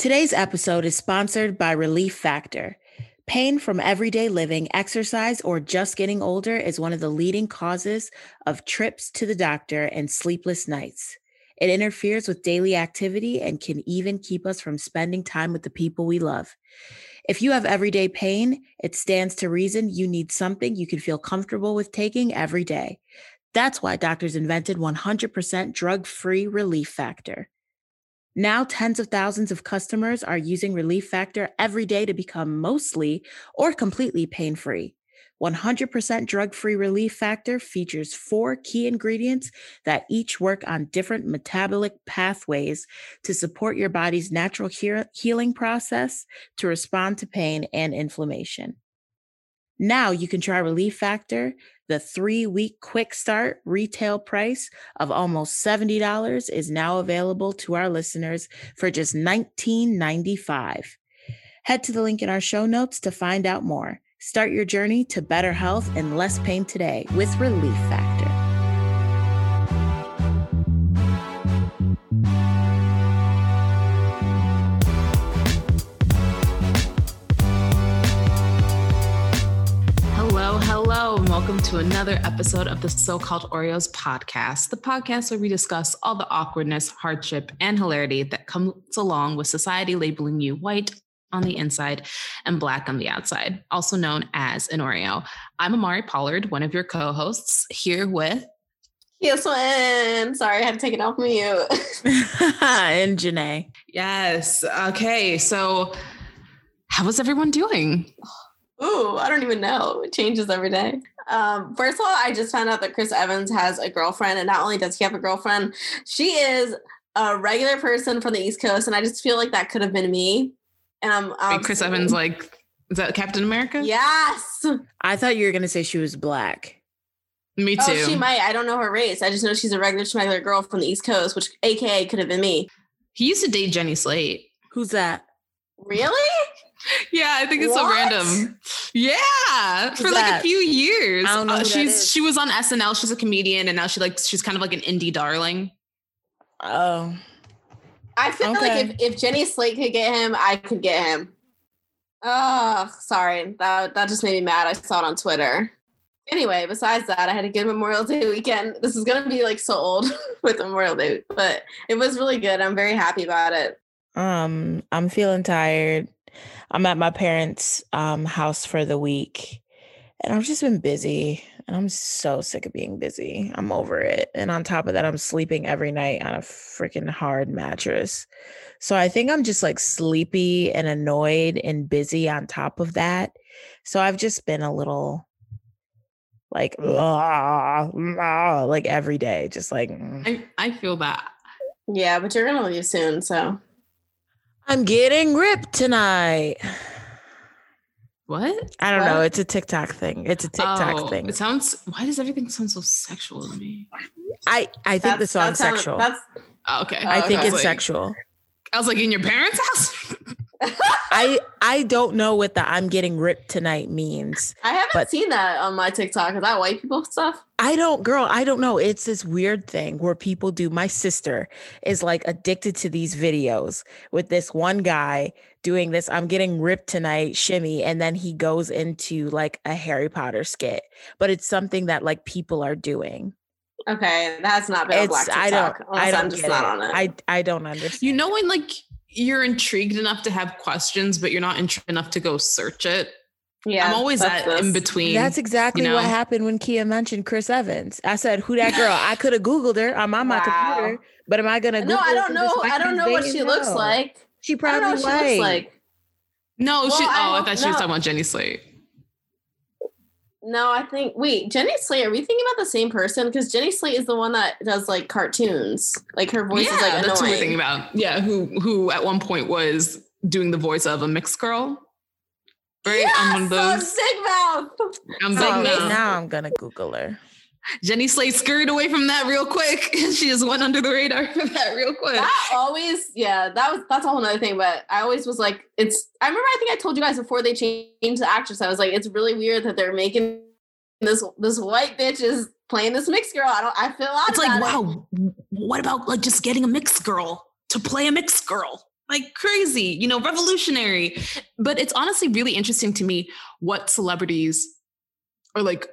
Today's episode is sponsored by Relief Factor. Pain from everyday living, exercise, or just getting older is one of the leading causes of trips to the doctor and sleepless nights. It interferes with daily activity and can even keep us from spending time with the people we love. If you have everyday pain, it stands to reason you need something you can feel comfortable with taking every day. That's why doctors invented 100% drug free Relief Factor. Now, tens of thousands of customers are using Relief Factor every day to become mostly or completely pain free. 100% drug free Relief Factor features four key ingredients that each work on different metabolic pathways to support your body's natural he- healing process to respond to pain and inflammation. Now you can try Relief Factor. The three week quick start retail price of almost $70 is now available to our listeners for just $19.95. Head to the link in our show notes to find out more. Start your journey to better health and less pain today with Relief Factor. Welcome to another episode of the So Called Oreos podcast, the podcast where we discuss all the awkwardness, hardship, and hilarity that comes along with society labeling you white on the inside and black on the outside, also known as an Oreo. I'm Amari Pollard, one of your co hosts, here with. Yes, one. Sorry, I had to take it off mute. and Janae. Yes. Okay. So, how was everyone doing? Ooh, I don't even know. It changes every day. Um, first of all, I just found out that Chris Evans has a girlfriend, and not only does he have a girlfriend, she is a regular person from the East Coast, and I just feel like that could have been me. And I'm, I'm Wait, Chris Evans, like, is that Captain America? Yes. I thought you were going to say she was black. Me too. Oh, she might. I don't know her race. I just know she's a regular regular girl from the East Coast, which AKA could have been me. he used to date Jenny Slate. Who's that? Really? Yeah, I think it's What? so random. Yeah, for Who's like a few years. I don't know Uh, who that she's is. she was on SNL. She's a comedian, and now she like she's kind of like an indie darling. Oh, I feel Okay. like if, if Jenny Slate could get him, I could get him. Oh, sorry. That that just made me mad. I saw it on Twitter. Anyway, besides that, I had a good Memorial Day weekend. This is gonna be like so old with Memorial Day, but it was really good. I'm very happy about it. um, I'm feeling tired. I'm at my parents' um house for the week, and I've just been busy, and I'm so sick of being busy. I'm over it. And on top of that, I'm sleeping every night on a freaking hard mattress. So I think I'm just like sleepy and annoyed and busy on top of that. So I've just been a little like "Ah, ah," like every day, just like mm. I I feel that. Yeah, but you're gonna leave soon, so I'm getting ripped tonight. What? I don't know. It's a TikTok thing. It's a TikTok Oh, thing. It sounds. Why does everything sound so sexual to me? I I think the that's- song's that's how- sexual. That's Oh, okay. I oh, think okay. it's like, sexual. I was like in your parents' house. I I don't know what the I'm getting ripped tonight means. I haven't But- seen that on my TikTok. Is that white people stuff? I don't, girl, I don't know. It's this weird thing where people do. My sister is like addicted to these videos with this one guy doing this I'm getting ripped tonight shimmy. And then he goes into like a Harry Potter skit, but it's something that like people are doing. Okay, that's not been a black TikTok. I don't, I don't I'm just get not it. on it. I, I don't understand. You know when like you're intrigued enough to have questions, but you're not intrigued enough to go search it. yeah, I'm always that's at in between. That's exactly you what happened when Kia mentioned Chris Evans. I said, "Who that girl?" I could have Googled her. I'm on my Wow. computer, but am I gonna? Go No, I don't know. I don't know what dating? she looks like. She oh, I don't probably know what she looks like. no, Well, she. Oh, I, I thought she was talking about Jenny Slate. No, I think wait, Jenny Slate. Are we thinking about the same person? Because Jenny Slate is the one that does like cartoons. Like her voice yeah, is like annoying. that's who we're thinking about. Yeah, who who at one point was doing the voice of a mixed girl. Right, I'm one of Yes, those. so Big Mouth. I'm so big Big now. now I'm gonna Google her. Jenny Slate scurried away from that real quick. she just went under the radar for that real quick. That always, yeah, that was that's a whole other thing. But I always was like, it's. I remember, I think I told you guys before they changed the actress. I was like, it's really weird that they're making this this white bitch is playing this mixed girl. I don't. I feel odd it's like, it. wow, what about like just getting a mixed girl to play a mixed girl? like crazy, you know, revolutionary. But it's honestly really interesting to me what celebrities or like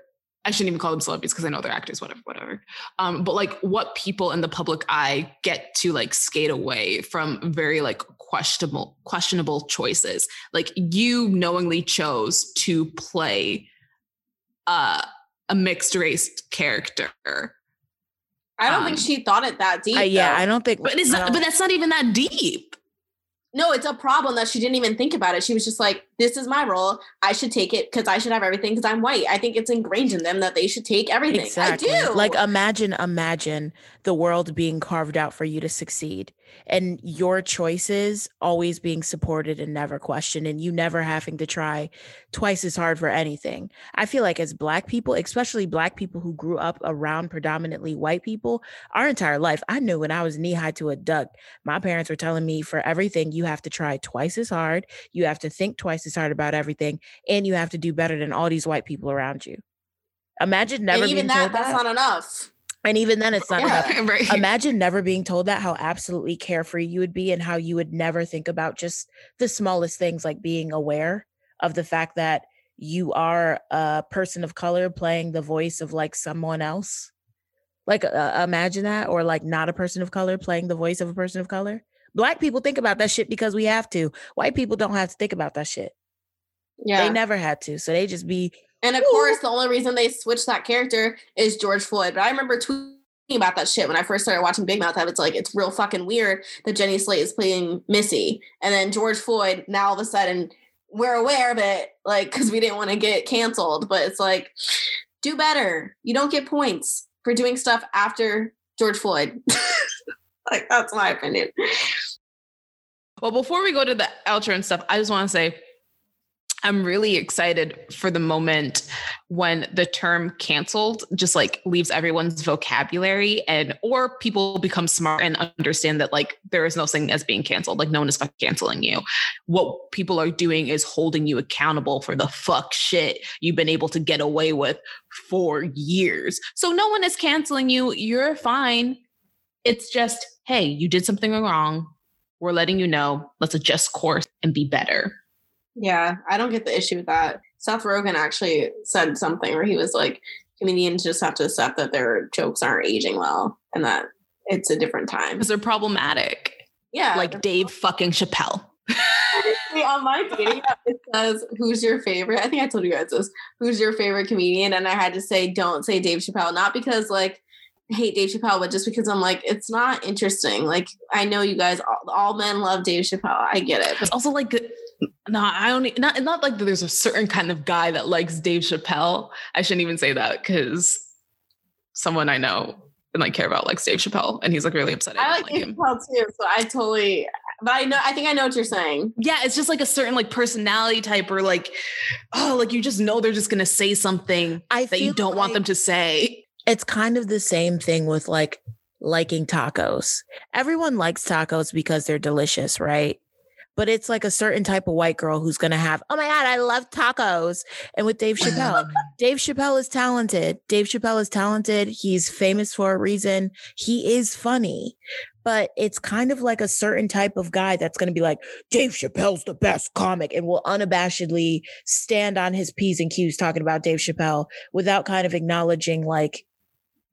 I shouldn't even call them celebrities because I know they're actors, whatever, whatever. Um, but like what people in the public eye get to like skate away from very like questionable, questionable choices. Like you knowingly chose to play uh, a mixed race character. I don't um, think she thought it that deep. Uh, yeah, I don't think. But it's not, but that's not even that deep. No, it's a problem that she didn't even think about it. She was just like, this is my role. I should take it because I should have everything because I'm white. I think it's ingrained in them that they should take everything. Exactly. I do. Like imagine, imagine the world being carved out for you to succeed and your choices always being supported and never questioned and you never having to try twice as hard for anything. I feel like as black people, especially black people who grew up around predominantly white people, our entire life, I knew when I was knee high to a duck, my parents were telling me for everything you have to try twice as hard, you have to think twice as hard about everything, and you have to do better than all these white people around you. Imagine never and even that, that's that. not enough. And even then, it's not yeah, enough. Right. Imagine never being told that, how absolutely carefree you would be, and how you would never think about just the smallest things like being aware of the fact that you are a person of color playing the voice of like someone else. Like, uh, imagine that, or like not a person of color playing the voice of a person of color. Black people think about that shit because we have to. White people don't have to think about that shit. Yeah. They never had to. So they just be and of Ooh. course, the only reason they switched that character is George Floyd. But I remember tweeting about that shit when I first started watching Big Mouth. I was like, it's real fucking weird that Jenny Slate is playing Missy. And then George Floyd, now all of a sudden, we're aware of it, like, because we didn't want to get canceled. But it's like, do better. You don't get points for doing stuff after George Floyd. like, that's my opinion. Well, before we go to the outro and stuff, I just want to say I'm really excited for the moment when the term canceled just like leaves everyone's vocabulary and or people become smart and understand that like there is no thing as being canceled. Like no one is fucking canceling you. What people are doing is holding you accountable for the fuck shit you've been able to get away with for years. So no one is canceling you. You're fine. It's just, hey, you did something wrong. We're letting you know. Let's adjust course and be better. Yeah, I don't get the issue with that. Seth Rogen actually said something where he was like, comedians just have to accept that their jokes aren't aging well and that it's a different time. Because they're problematic. Yeah. Like Dave fucking Chappelle. on my dating app, it says, Who's your favorite? I think I told you guys this. Who's your favorite comedian? And I had to say, Don't say Dave Chappelle. Not because like hate Dave Chappelle, but just because I'm like, it's not interesting. Like, I know you guys, all, all men love Dave Chappelle. I get it. But also, like, no, I only not not like there's a certain kind of guy that likes Dave Chappelle. I shouldn't even say that because someone I know and like care about likes Dave Chappelle, and he's like really upset. I, I like Dave him. Chappelle too, so I totally. But I know, I think I know what you're saying. Yeah, it's just like a certain like personality type, or like, oh, like you just know they're just gonna say something I that you don't like want them to say. It's kind of the same thing with like liking tacos. Everyone likes tacos because they're delicious, right? but it's like a certain type of white girl who's going to have, oh my God, I love tacos. And with Dave Chappelle, Dave Chappelle is talented. Dave Chappelle is talented. He's famous for a reason. He is funny, but it's kind of like a certain type of guy that's going to be like, Dave Chappelle's the best comic and will unabashedly stand on his P's and Q's talking about Dave Chappelle without kind of acknowledging like,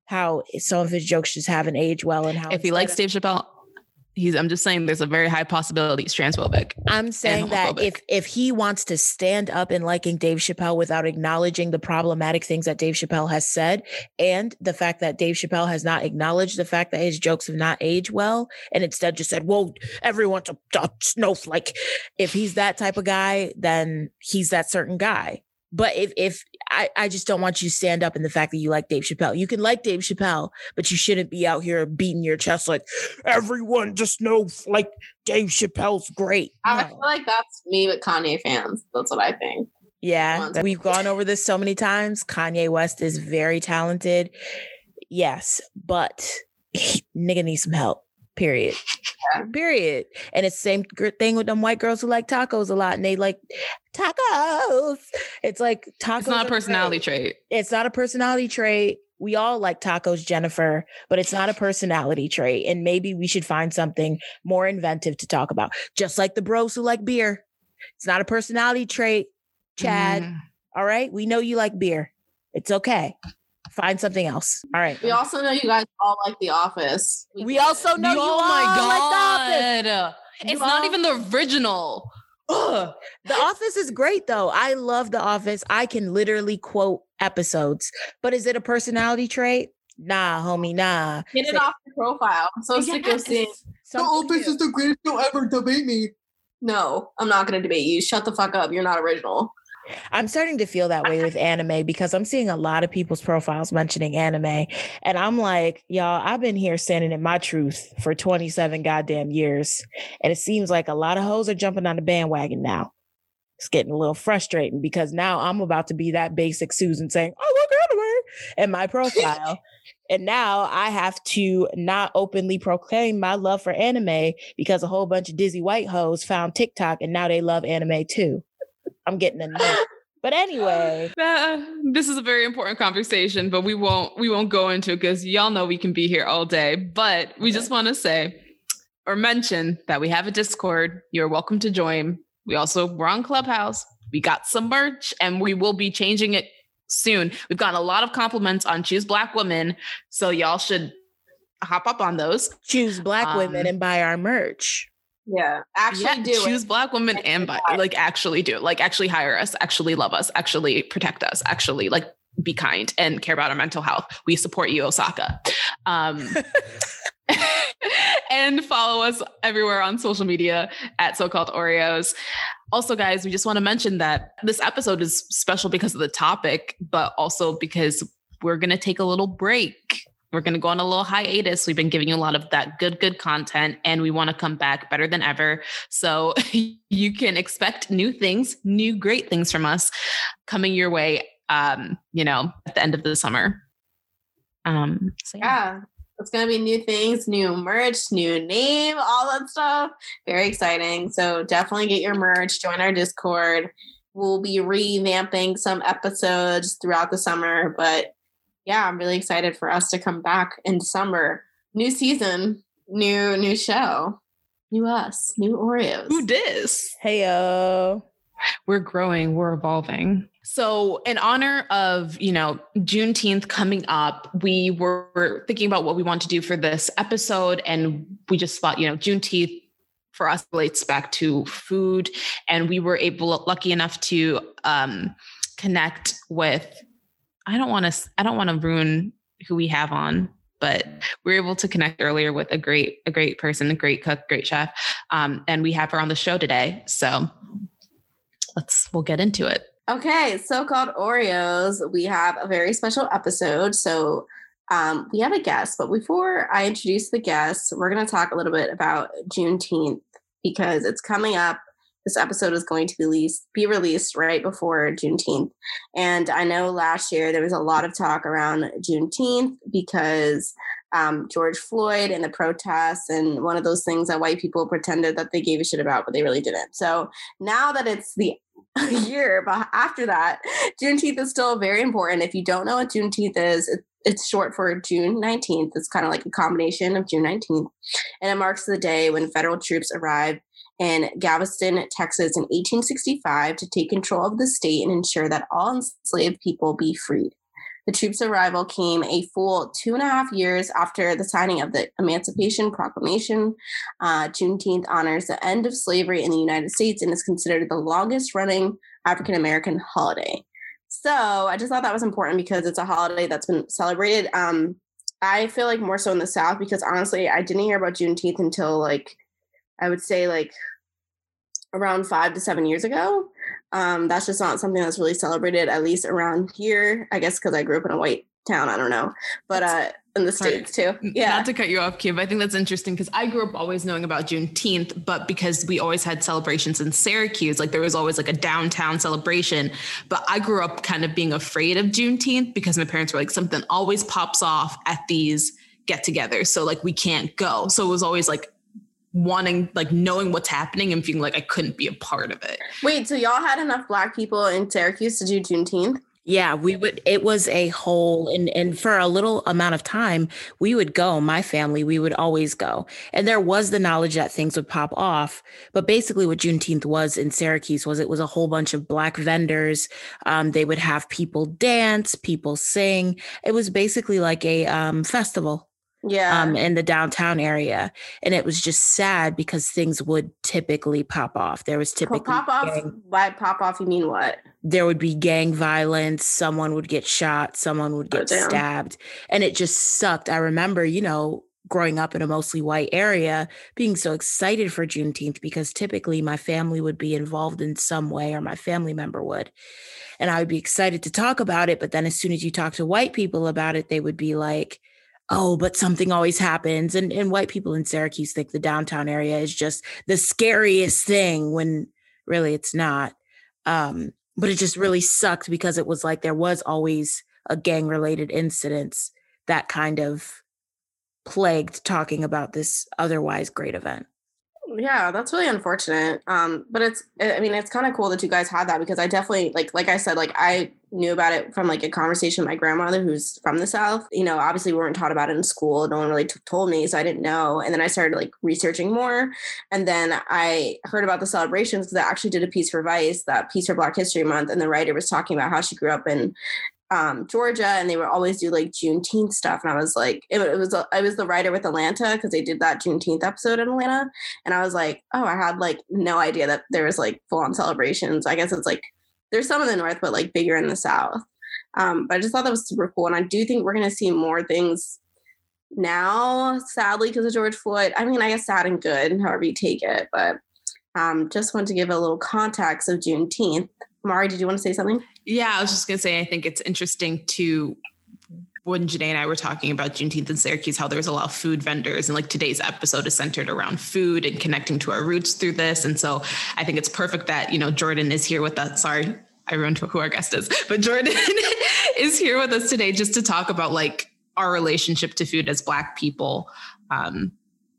how some of his jokes just haven't aged well and how if he likes Dave Chappelle, he's i'm just saying there's a very high possibility he's transphobic i'm saying that if if he wants to stand up in liking dave chappelle without acknowledging the problematic things that dave chappelle has said and the fact that dave chappelle has not acknowledged the fact that his jokes have not aged well and instead just said well everyone's a, a snowflake. If he's that type of guy then he's that certain guy. But if if I, I just don't want you to stand up in the fact that you like Dave Chappelle. You can like Dave Chappelle, but you shouldn't be out here beating your chest like everyone just know like Dave Chappelle's great. No. I feel like that's me with Kanye fans. That's what I think. Yeah, we've gone over this so many times. Kanye West is very talented. Yes, but nigga needs some help. Period. Yeah. Period. And it's the same thing with them white girls who like tacos a lot and they like tacos. It's like tacos. It's not a personality trait. It's not a personality trait. we all like tacos, Jennifer, but it's not a personality trait. And maybe we should find something more inventive to talk about. Just like the bros who like beer. It's not a personality trait, Chad. Mm. All right. We know you like beer. It's okay. Find something else. All right. We also know you guys all like The Office. We, we also know you, oh all my God. like The Office. It's you not all- even the original. Ugh. The Office is great though. I love The Office. I can literally quote episodes. But is it a personality trait? Nah, homie, nah. Get it off your profile. I'm so yes. sick of seeing The Office is the greatest show ever. Debate me. No, I'm not gonna debate you. Shut the fuck up. You're not original. I'm starting to feel that way with anime because I'm seeing a lot of people's profiles mentioning anime. And I'm like, y'all, I've been here standing in my truth for 27 goddamn years. And it seems like a lot of hoes are jumping on the bandwagon now. It's getting a little frustrating because now I'm about to be that basic Susan saying, oh, look anime in my profile. and now I have to not openly proclaim my love for anime because a whole bunch of dizzy white hoes found TikTok and now they love anime too. I'm getting annoyed. But anyway, uh, this is a very important conversation, but we won't we won't go into it because y'all know we can be here all day. But we okay. just want to say or mention that we have a Discord. You're welcome to join. We also we're on Clubhouse. We got some merch, and we will be changing it soon. We've gotten a lot of compliments on Choose Black Women, so y'all should hop up on those. Choose Black um, Women and buy our merch. Yeah, actually yeah, do choose it. black women and buy, like actually do it. Like actually hire us, actually love us, actually protect us, actually like be kind and care about our mental health. We support you, Osaka. Um, and follow us everywhere on social media at so-called Oreos. Also, guys, we just want to mention that this episode is special because of the topic, but also because we're going to take a little break we're going to go on a little hiatus. We've been giving you a lot of that good, good content, and we want to come back better than ever. So you can expect new things, new great things from us coming your way, um, you know, at the end of the summer. Um, so yeah. yeah. It's going to be new things, new merch, new name, all that stuff. Very exciting. So definitely get your merch, join our Discord. We'll be revamping some episodes throughout the summer, but yeah, I'm really excited for us to come back in summer. New season, new new show, new us, new Oreos. Who dis? Hey yo. We're growing, we're evolving. So, in honor of, you know, Juneteenth coming up, we were thinking about what we want to do for this episode. And we just thought, you know, Juneteenth for us relates back to food. And we were able, lucky enough to um, connect with I don't want to I don't want to ruin who we have on, but we are able to connect earlier with a great a great person, a great cook, great chef, um, and we have her on the show today. So let's we'll get into it. Okay, so-called Oreos, we have a very special episode. So um, we have a guest, but before I introduce the guest, we're going to talk a little bit about Juneteenth because it's coming up this episode is going to be released, be released right before Juneteenth. And I know last year there was a lot of talk around Juneteenth because um, George Floyd and the protests, and one of those things that white people pretended that they gave a shit about, but they really didn't. So now that it's the year but after that, Juneteenth is still very important. If you don't know what Juneteenth is, it, it's short for June 19th. It's kind of like a combination of June 19th. And it marks the day when federal troops arrived in Galveston, Texas in 1865 to take control of the state and ensure that all enslaved people be freed. The troops' arrival came a full two and a half years after the signing of the Emancipation Proclamation. Uh, Juneteenth honors the end of slavery in the United States and is considered the longest running African American holiday. So I just thought that was important because it's a holiday that's been celebrated. Um, I feel like more so in the South because honestly, I didn't hear about Juneteenth until like I would say like around five to seven years ago. Um, that's just not something that's really celebrated, at least around here. I guess because I grew up in a white town. I don't know, but uh, in the states too. Yeah. Not to cut you off, Kim. I think that's interesting because I grew up always knowing about Juneteenth, but because we always had celebrations in Syracuse, like there was always like a downtown celebration. But I grew up kind of being afraid of Juneteenth because my parents were like, something always pops off at these get-togethers, so like we can't go. So it was always like wanting like knowing what's happening and feeling like I couldn't be a part of it. Wait, so y'all had enough black people in Syracuse to do Juneteenth? Yeah, we would it was a whole and and for a little amount of time we would go, my family, we would always go. And there was the knowledge that things would pop off. But basically what Juneteenth was in Syracuse was it was a whole bunch of black vendors. Um, they would have people dance, people sing. It was basically like a um, festival Yeah. um, in the downtown area. And it was just sad because things would typically pop off. There was typically pop off. gang- By pop off, you mean what? there would be gang violence, someone would get shot, someone would Oh, get damn. stabbed. And it just sucked. I remember, you know, growing up in a mostly white area, being so excited for Juneteenth because typically my family would be involved in some way or my family member would. And I would be excited to talk about it. But then as soon as you talk to white people about it, they would be like, oh, but something always happens. And, and white people in Syracuse think the downtown area is just the scariest thing when really it's not. Um, but it just really sucked because it was like there was always a gang related incidents that kind of plagued talking about this otherwise great event. Yeah, that's really unfortunate. Um, but it's I mean, it's kind of cool that you guys had that because I definitely like like I said, like I knew about it from like a conversation with my grandmother who's from the South. You know, obviously we weren't taught about it in school. No one really t- told me, so I didn't know. And then I started like researching more. And then I heard about the celebrations because I actually did a piece for Vice, that piece for Black History Month, and the writer was talking about how she grew up in um, Georgia, and they would always do like Juneteenth stuff. And I was like, it, it was I was the writer with Atlanta because they did that Juneteenth episode in Atlanta, and I was like, oh, I had like no idea that there was like full on celebrations. I guess it's like there's some in the north, but like bigger in the south. Um, but I just thought that was super cool, and I do think we're gonna see more things now. Sadly, because of George Floyd. I mean, I guess sad and good, however you take it. But um, just want to give a little context of Juneteenth. Mari, did you want to say something? Yeah, I was just gonna say I think it's interesting to when Janae and I were talking about Juneteenth in Syracuse, how there was a lot of food vendors, and like today's episode is centered around food and connecting to our roots through this. And so I think it's perfect that you know Jordan is here with us. Sorry, I ruined who our guest is, but Jordan is here with us today just to talk about like our relationship to food as Black people. Um,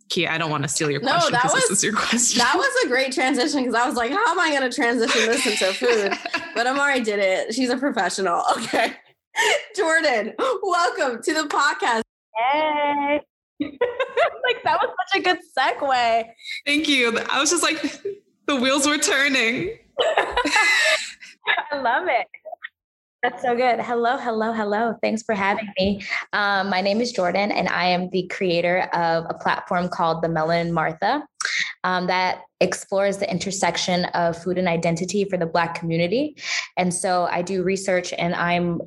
Kia, I don't want to steal your No, question that because this was- is your question. That was a great transition because I was like, how am I going to transition this into food? But Amari did it. She's a professional. Okay. Jordan, welcome to the podcast. Hey. like that was such a good segue. Thank you. I was just like, the wheels were turning. I love it. That's so good. Hello, hello, hello. Thanks for having me. Um, my name is Jordan, and I am the creator of a platform called The Melanin Martha um, that explores the intersection of food and identity for the Black community. And so I do research, and I'm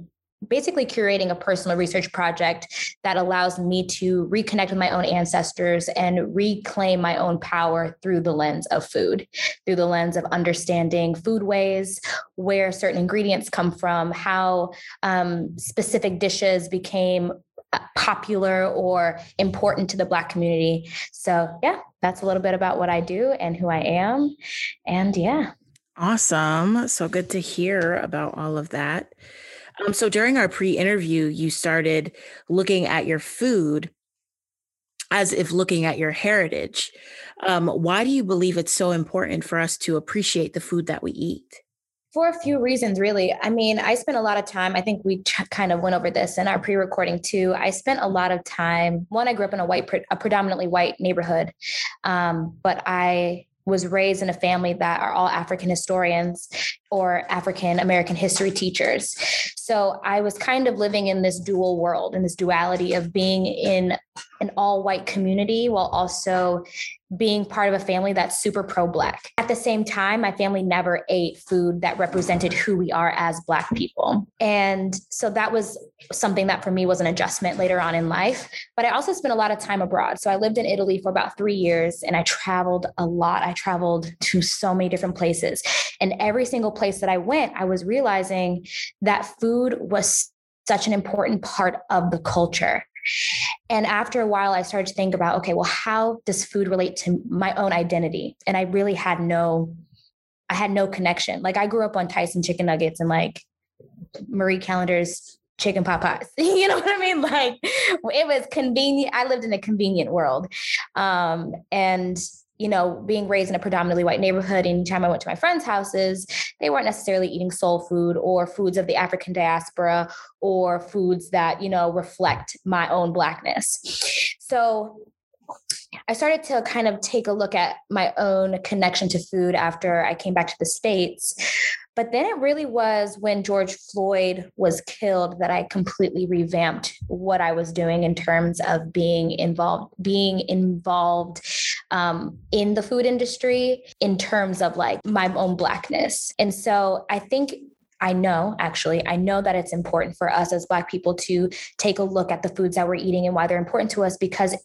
basically curating a personal research project that allows me to reconnect with my own ancestors and reclaim my own power through the lens of food, through the lens of understanding foodways, where certain ingredients come from, how um, specific dishes became uh, popular or important to the Black community. So, yeah, that's a little bit about what I do and who I am. And yeah. Awesome. So good to hear about all of that. Um, so during our pre-interview, you started looking at your food as if looking at your heritage. Um, why do you believe it's so important for us to appreciate the food that we eat? For a few reasons, really. I mean, I spent a lot of time, I think we kind of went over this in our pre recording too. I spent a lot of time, one, I grew up in a white, a predominantly white neighborhood, um, but I was raised in a family that are all African historians or African American history teachers. So I was kind of living in this dual world, in this duality of being in an all white community while also being part of a family that's super pro black. At the same time, my family never ate food that represented who we are as black people. And so that was something that for me was an adjustment later on in life. But I also spent a lot of time abroad. So I lived in Italy for about three years and I traveled a lot. I traveled to so many different places. And every single place that I went, I was realizing that food was such an important part of the culture. And after a while, I started to think about, okay, well, how does food relate to my own identity? And I really had no, I had no connection. Like I grew up on Tyson chicken nuggets and like Marie Callender's chicken pot pies. you know what I mean? Like it was convenient. I lived in a convenient world. Um, and you know, being raised in a predominantly white neighborhood, anytime I went to my friends' houses, they weren't necessarily eating soul food or foods of the African diaspora or foods that, you know, reflect my own blackness. So I started to kind of take a look at my own connection to food after I came back to the States. But then it really was when George Floyd was killed that I completely revamped what I was doing in terms of being involved, being involved um, in the food industry in terms of like my own blackness. And so I think I know actually, I know that it's important for us as Black people to take a look at the foods that we're eating and why they're important to us because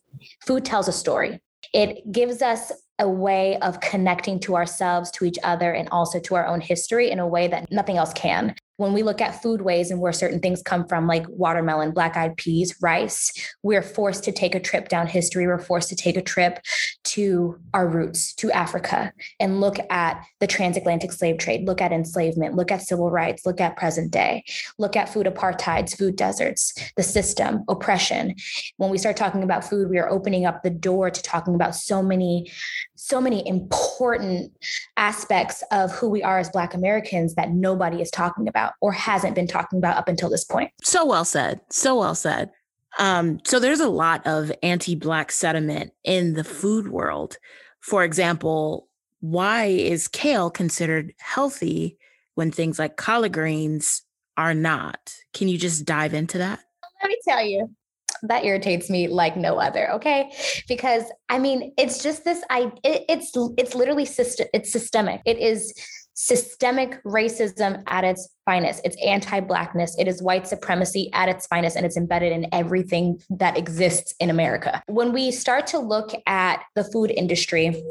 food tells a story. It gives us a way of connecting to ourselves, to each other, and also to our own history in a way that nothing else can when we look at foodways and where certain things come from, like watermelon, black eyed peas, rice, we're forced to take a trip down history. We're forced to take a trip to our roots, to Africa, and look at the transatlantic slave trade, look at enslavement, look at civil rights, look at present day, look at food apartheids, food deserts, the system, oppression. When we start talking about food, we are opening up the door to talking about so many, so many important aspects of who we are as Black Americans that nobody is talking about or hasn't been talking about up until this point. So well said. So well said. Um, so there's a lot of anti-black sentiment in the food world. For example, why is kale considered healthy when things like collard greens are not? Can you just dive into that? Let me tell you, that irritates me like no other okay because i mean it's just this i it, it's it's literally system it's systemic it is systemic racism at its finest. It's anti Blackness. It is white supremacy at its finest, and it's embedded in everything that exists in America. When we start to look at the food industry,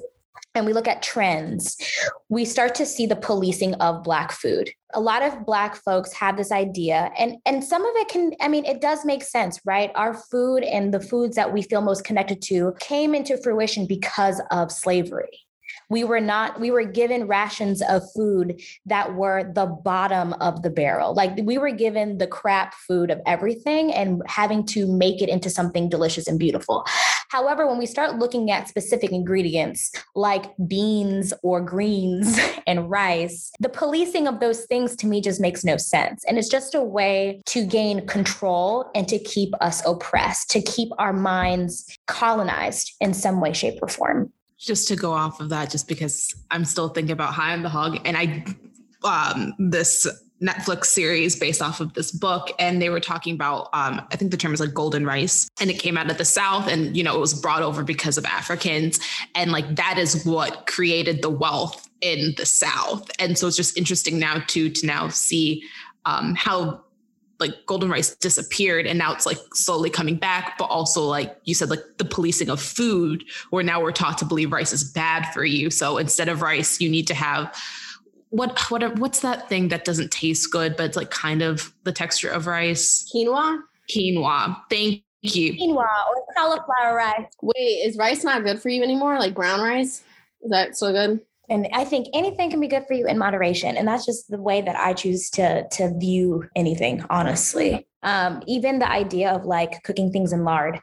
and we look at trends, we start to see the policing of Black food. A lot of Black folks have this idea, and, and some of it can, I mean, it does make sense, right? Our food and the foods that we feel most connected to came into fruition because of slavery we were not we were given rations of food that were the bottom of the barrel. Like we were given the crap food of everything and having to make it into something delicious and beautiful. However when we start looking at specific ingredients like beans or greens and rice the policing of those things to me just makes no sense. And it's just a way to gain control and to keep us oppressed to keep our minds colonized in some way shape or form just to go off of that, just because I'm still thinking about High on the Hog, and I um this Netflix series based off of this book, and they were talking about um, I think the term is like golden rice, and it came out of the South, and you know it was brought over because of Africans, and like that is what created the wealth in the South, and so it's just interesting now too to now see um, how like golden rice disappeared and now it's like slowly coming back but also like you said like the policing of food where now we're taught to believe rice is bad for you. So instead of rice you need to have what what what's that thing that doesn't taste good but it's like kind of the texture of rice? Quinoa? Quinoa. Thank you. Quinoa or cauliflower rice. Wait is rice not good for you anymore? Like brown rice? Is that so good and i think anything can be good for you in moderation. And that's just the way that i choose to to view anything honestly. Um, even the idea of like cooking things in lard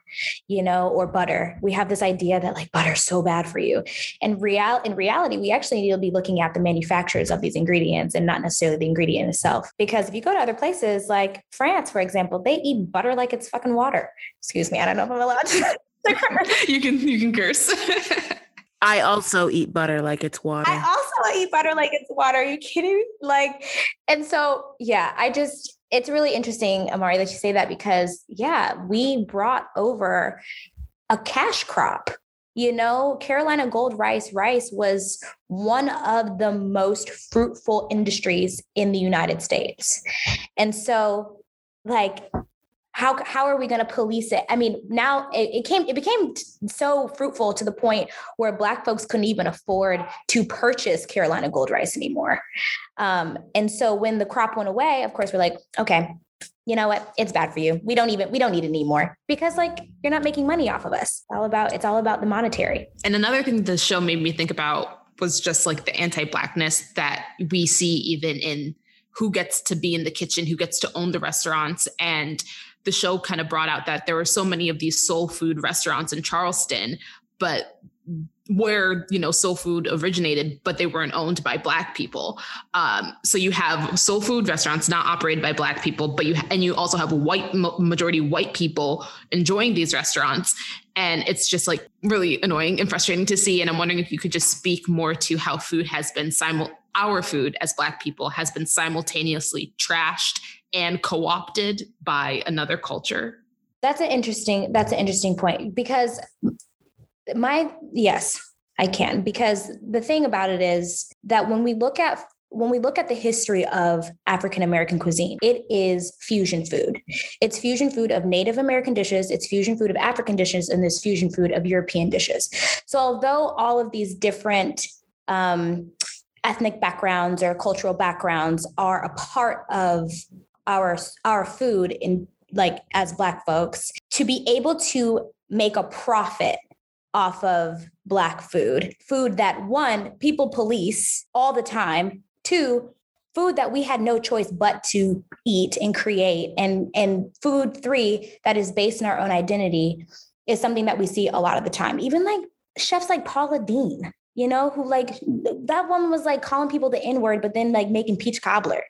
you know or butter. We have this idea that like butter is so bad for you. And real in reality we actually need to be looking at the manufacturers of these ingredients and not necessarily the ingredient itself. Because if you go to other places like france for example they eat butter like it's fucking water. Excuse me i don't know if i'm allowed to you can you can curse I also eat butter like it's water. I also eat butter like it's water. Are you kidding? Like, and so yeah, I just it's really interesting, Amari, that you say that because yeah, we brought over a cash crop. You know, Carolina Gold Rice rice was one of the most fruitful industries in the United States. And so like how how are we going to police it? I mean now it, it, came it became so fruitful to the point where black folks couldn't even afford to purchase carolina gold rice anymore. Um, and so when the crop went away of course we're like okay you know what? It's bad for you. We don't even we don't need it anymore because like you're not making money off of us. It's all about it's all about the monetary. And another thing the show made me think about was just like the anti-blackness that we see even in who gets to be in the kitchen who gets to own the restaurants and the show kind of brought out that there were so many of these soul food restaurants in Charleston, but where you know soul food originated but they weren't owned by black people. Um, so you have soul food restaurants not operated by black people but you and you also have white majority white people enjoying these restaurants. And it's just like really annoying and frustrating to see. And i'm wondering if you could just speak more to how food has been simul our food as black people has been simultaneously trashed and co-opted by another culture that's an interesting that's an interesting point because my yes i can because the thing about it is that when we look at when we look at the history of African American cuisine, it is fusion food. It's fusion food of Native American dishes, it's fusion food of African dishes, and this fusion food of European dishes. So, although all of these different um, ethnic backgrounds or cultural backgrounds are a part of our our food in like as black folks to be able to make a profit off of black food food that one people police all the time two food that we had no choice but to eat and create and and food three that is based in our own identity is something that we see a lot of the time. Even like chefs like paula deen you know, who like that one was like calling people the N word, but then like making peach cobbler,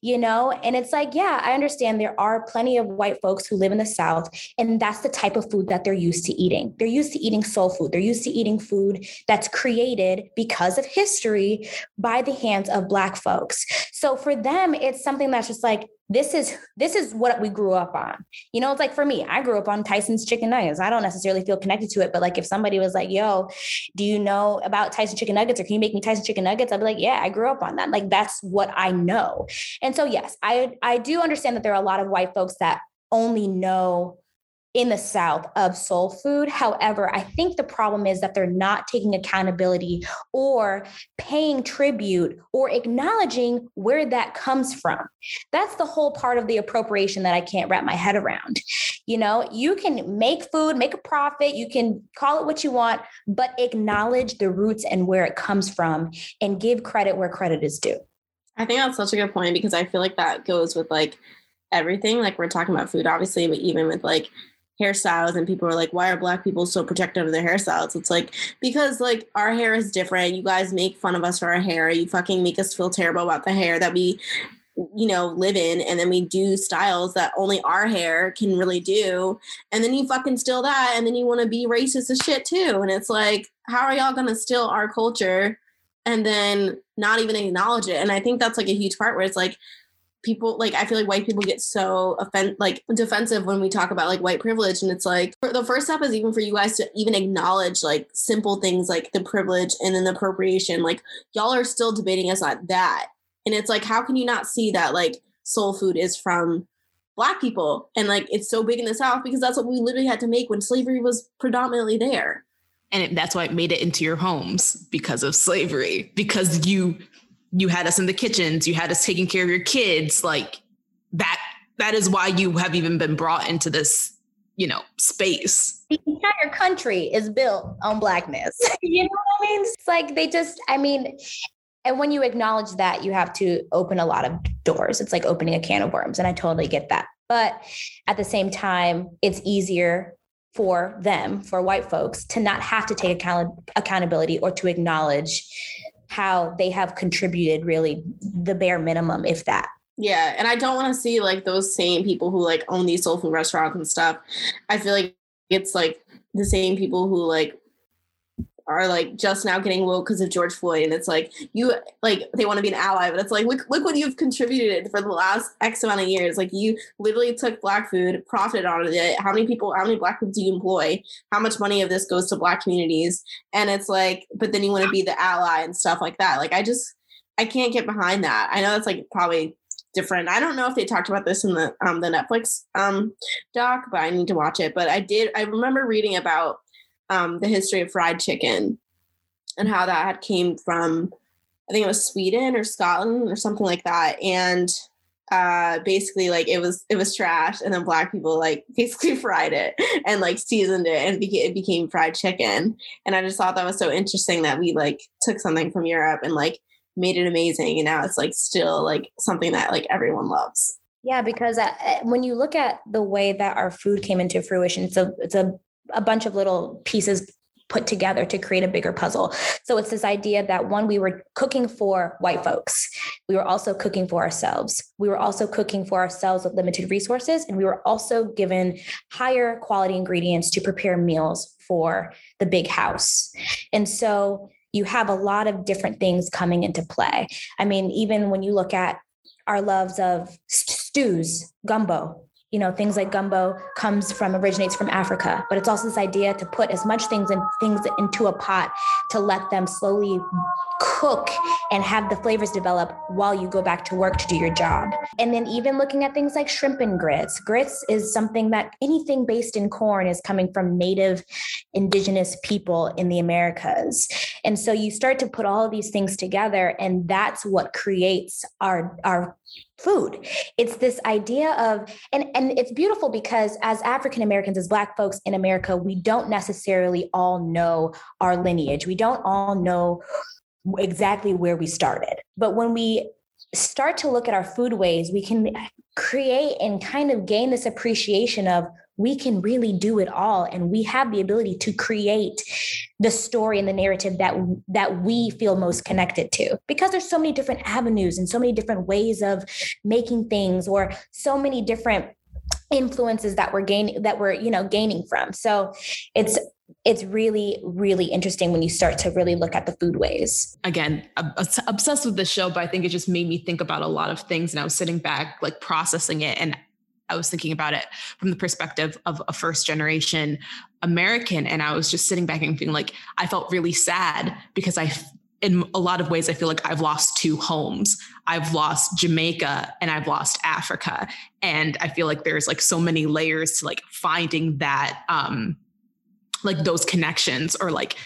you know? And it's like, yeah, I understand there are plenty of white folks who live in the South, and that's the type of food that they're used to eating. They're used to eating soul food, they're used to eating food that's created because of history by the hands of Black folks. So for them, it's something that's just like, this is this is what we grew up on. You know, it's like for me, I grew up on Tyson's chicken nuggets. I don't necessarily feel connected to it, but like if somebody was like, "Yo, do you know about Tyson chicken nuggets or can you make me Tyson chicken nuggets?" I'd be like, "Yeah, I grew up on that." Like that's what I know. And so yes, I I do understand that there are a lot of white folks that only know in the South of soul food. However, I think the problem is that they're not taking accountability or paying tribute or acknowledging where that comes from. That's the whole part of the appropriation that I can't wrap my head around. You know, you can make food, make a profit, you can call it what you want, but acknowledge the roots and where it comes from and give credit where credit is due. I think that's such a good point because I feel like that goes with like everything. Like we're talking about food, obviously, but even with like hairstyles and people are like why are black people so protective of their hairstyles? It's like because like our hair is different. You guys make fun of us for our hair. You fucking make us feel terrible about the hair that we you know live in and then we do styles that only our hair can really do. And then you fucking steal that and then you want to be racist as shit too. And it's like how are y'all gonna steal our culture and then not even acknowledge it? And i think that's like a huge part where it's like people like I feel like white people get so offend like defensive when we talk about like white privilege. And it's like the first step is even for you guys to even acknowledge like simple things like the privilege and then the appropriation. Like y'all are still debating us on that. And it's like how can you not see that like soul food is from black people? And like it's so big in the south because that's what we literally had to make when slavery was predominantly there. And it, that's why it made it into your homes because of slavery because you you had us in the kitchens, you had us taking care of your kids, like that that is why you have even been brought into this, you know, space. The entire country is built on blackness. you know what I mean? It's like they just, I mean, and when you acknowledge that, you have to open a lot of doors. It's like opening a can of worms. And I totally get that. But at the same time, it's easier for them, for white folks, to not have to take account- accountability or to acknowledge how they have contributed really the bare minimum, if that. Yeah, and I don't want to see like those same people who like own these soul food restaurants and stuff. I feel like it's like the same people who like are like just now getting woke because of George Floyd, and it's like you like they want to be an ally, but it's like look look what you've contributed for the last X amount of years. Like you literally took black food, profited on it. How many people? How many black people do you employ? How much money of this goes to black communities? And it's like, but then you want to be the ally and stuff like that. Like I just I can't get behind that. I know that's like probably different. I don't know if they talked about this in the um the Netflix um doc, but I need to watch it. But I did. I remember reading about um, the history of fried chicken and how that had came from I think it was Sweden or Scotland or something like that. And uh basically like it was it was trash and then black people like basically fried it and like seasoned it and it became, it became fried chicken. And i just thought that was so interesting that we like took something from europe and like made it amazing. And now it's like still like something that like everyone loves. Yeah because uh, when you look at the way that our food came into fruition it's a it's a a bunch of little pieces put together to create a bigger puzzle. So it's this idea that one, we were cooking for white folks. We were also cooking for ourselves. We were also cooking for ourselves with limited resources. And we were also given higher quality ingredients to prepare meals for the big house. And so you have a lot of different things coming into play. I mean, even when you look at our loves of stews, gumbo, you know things like gumbo comes from originates from africa but it's also this idea to put as much things and things into a pot to let them slowly cook and have the flavors develop while you go back to work to do your job. And then even looking at things like shrimp and grits. Grits is something that anything based in corn is coming from native indigenous people in the americas. And so you start to put all of these things together and that's what creates our our food. It's this idea of and and it's beautiful because as african americans as black folks in america we don't necessarily all know our lineage. We don't all know exactly where we started. But when we start to look at our foodways we can create and kind of gain this appreciation of we can really do it all. And we have the ability to create the story and the narrative that that we feel most connected to. Because there's so many different avenues and so many different ways of making things or so many different influences that we're gaining that we're you know gaining from. So it's it's really really interesting when you start to really look at the foodways again I'm obsessed with this show but i think it just made me think about a lot of things and i was sitting back like processing it and I was thinking about it from the perspective of a first generation American. And I was just sitting back and feeling like I felt really sad because I, in a lot of ways, I feel like I've lost two homes. I've lost Jamaica and I've lost Africa. And I feel like there's like so many layers to like finding that, um, like those connections or like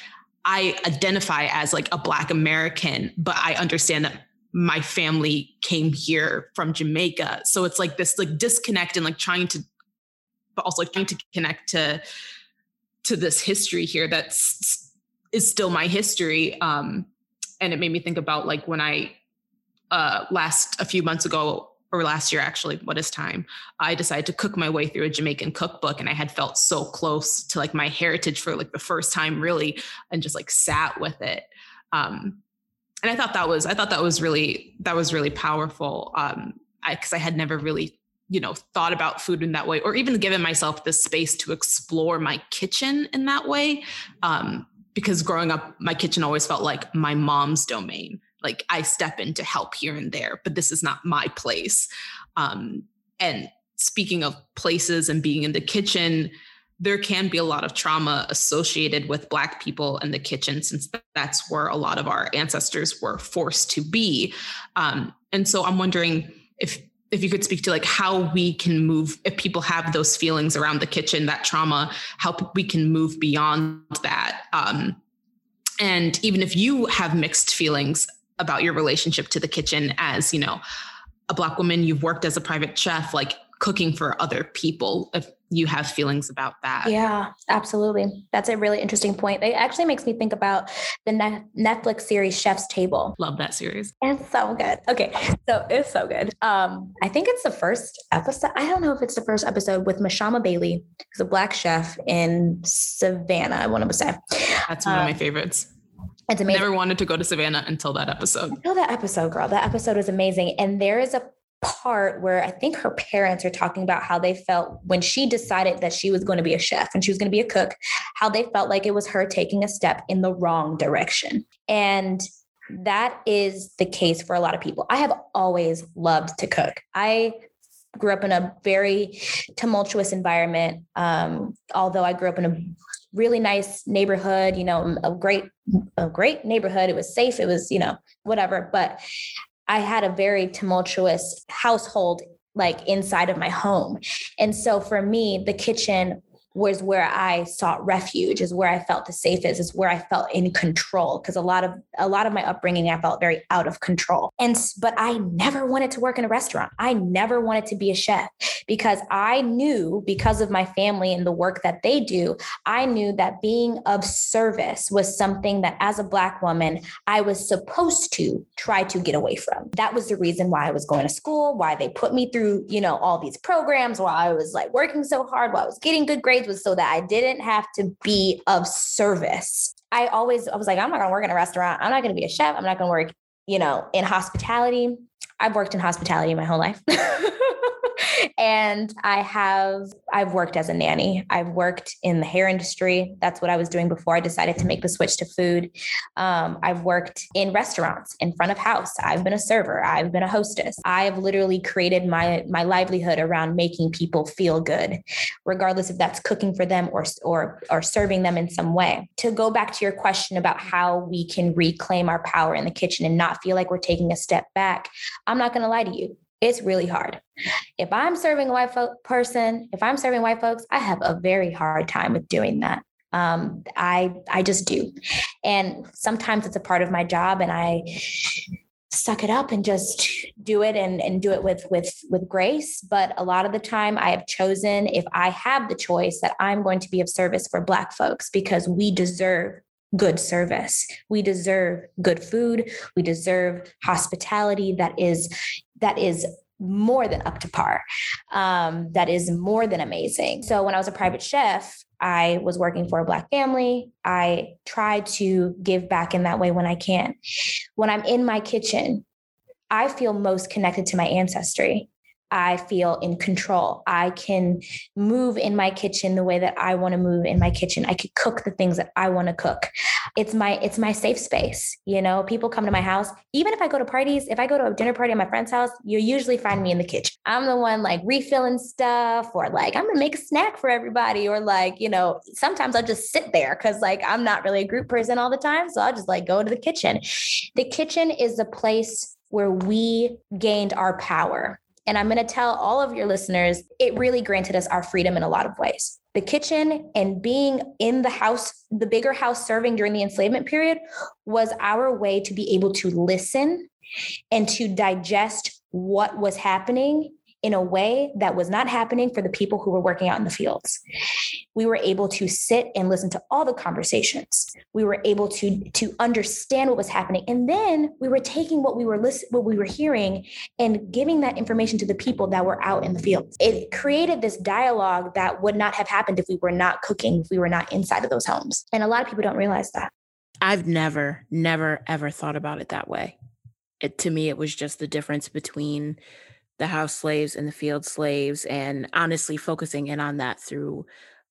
I identify as like a Black American, but I understand that my family came here from Jamaica. So it's like this like disconnect and like trying to but also like trying to connect to to this history here that's is still my history. Um and it made me think about like when I uh last a few months ago or last year actually what is time i decided to cook my way through a jamaican cookbook and i had felt so close to like my heritage for like the first time really and just like sat with it um and I thought that was I thought that was really that was really powerful. Um, because I, I, had never really you know thought about food in that way, or even given myself the space to explore my kitchen in that way. Um, because growing up, my kitchen always felt like my mom's domain. Like I step in to help here and there, but this is not my place. Um, and speaking of places and being in the kitchen, there can be a lot of trauma associated with black people in the kitchen since that's where a lot of our ancestors were forced to be um, and so i'm wondering if if you could speak to like how we can move if people have those feelings around the kitchen that trauma how we can move beyond that um, and even if you have mixed feelings about your relationship to the kitchen as you know a black woman you've worked as a private chef like cooking for other people if you have feelings about that. Yeah, absolutely. That's a really interesting point. It actually makes me think about the Netflix series Chef's Table. Love that series. It's so good. Okay, so it's so good. Um, I think it's the first episode. I don't know if it's the first episode with Mashama Bailey, who's a black chef in Savannah. I want to say that's one um, of my um, favorites. It's amazing. Never wanted to go to Savannah until that episode. Until that episode, girl. That episode was amazing. And there is a part where I think her parents are talking about how they felt when she decided that she was going to be a chef and she was going to be a cook, how they felt like it was her taking a step in the wrong direction. And that is the case for a lot of people. I have always loved to cook. I grew up in a very tumultuous environment. Um, although I grew up in a really nice neighborhood, you know, a great, a great neighborhood. It was safe. It was, you know, whatever. But I had a very tumultuous household like inside of my home. And so for me, the kitchen was where I sought refuge, is where I felt the safest, is where I felt in control. Because a lot of a lot of my upbringing, I felt very out of control. And but I never wanted to work in a restaurant. I never wanted to be a chef because I knew because of my family and the work that they do, I knew that being of service was something that as a black woman, I was supposed to try to get away from. That was the reason why I was going to school, why they put me through, you know, all these programs, while I was like working so hard, while I was getting good grades was so that I didn't have to be of service. I always I was like, I'm not gonna work in a restaurant. I'm not gonna be a chef. I'm not gonna work, you know, in hospitality. I've worked in hospitality my whole life. and I have I've worked as a nanny. I've worked in the hair industry. That's what I was doing before I decided to make the switch to food. Um, I've worked in restaurants, in front of house. I've been a server. I've been a hostess. I've literally created my my livelihood around making people feel good, regardless if that's cooking for them or or or serving them in some way. To go back to your question about how we can reclaim our power in the kitchen and not feel like we're taking a step back, I'm not going to lie to you it's really hard. If I'm serving a white person, if I'm serving white folks, I have a very hard time with doing that. Um, I I just do, and sometimes it's a part of my job, and I suck it up and just do it and, and do it with with with grace but a lot of the time i have chosen if i have the choice that i'm going to be of service for black folks because we deserve good service. We deserve good food. We deserve hospitality that is that is more than up to par. Um, that is more than amazing. So when I was a private chef, I was working for a Black family. I try to give back in that way when I can. When I'm in my kitchen, I feel most connected to my ancestry. I feel in control. I can move in my kitchen the way that I want to move in my kitchen. I could cook the things that I want to cook. It's my it's my safe space. You know, people come to my house. Even if I go to parties, if I go to a dinner party at my friend's house, you usually find me in the kitchen. I'm the one like refilling stuff or like I'm gonna make a snack for everybody or like, you know, sometimes I'll just sit there because like I'm not really a group person all the time. So I'll just like go to the kitchen. The kitchen is a place where we gained our power and I'm going to tell all of your listeners, it really granted us our freedom in a lot of ways. The kitchen and being in the house, the bigger house serving during the enslavement period was our way to be able to listen and to digest what was happening in a way that was not happening for the people who were working out in the fields. We were able to sit and listen to all the conversations. We were able to to understand what was happening, and then we were taking what we were listening, what we were hearing, and giving that information to the people that were out in the fields. It created this dialogue that would not have happened if we were not cooking, if we were not inside of those homes. And a lot of people don't realize that. I've never, never, ever thought about it that way. It, to me, it was just the difference between the house slaves and the field slaves, and honestly focusing in on that through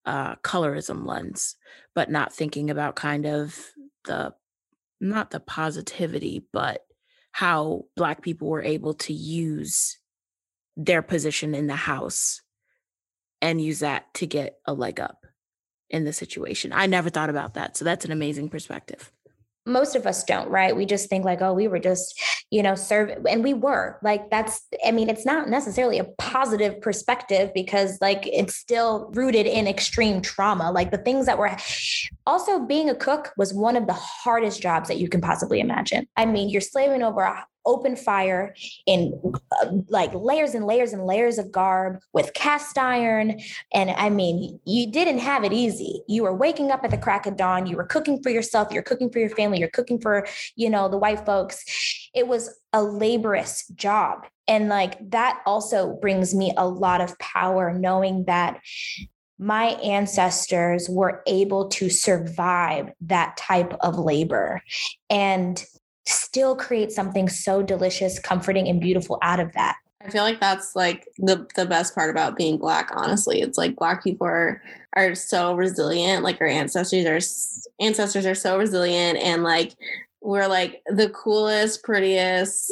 uh, colorism lens, but not thinking about kind of the not the positivity, but how Black people were able to use their position in the house and use that to get a leg up in the situation. I never thought about that. So that's an amazing perspective most of us don't, right? We just think like, oh, we were just, you know, serve and we were like, that's, I mean, it's not necessarily a positive perspective because like it's still rooted in extreme trauma. Like the things that were also being a cook was one of the hardest jobs that you can possibly imagine. I mean, you're slaving over a open fire in uh, like layers and layers and layers of garb with cast iron. And I mean, you didn't have it easy. You were waking up at the crack of dawn. You were cooking for yourself. You're cooking for your family. You're cooking for, you know, the white folks. It was a laborious job. And like that also brings me a lot of power knowing that my ancestors were able to survive that type of labor. And still create something so delicious, comforting, and beautiful out of that. I feel like that's like the the best part about being black. Honestly, it's like black people are are so resilient. Like our ancestors are ancestors are so resilient, and like we're like the coolest, prettiest,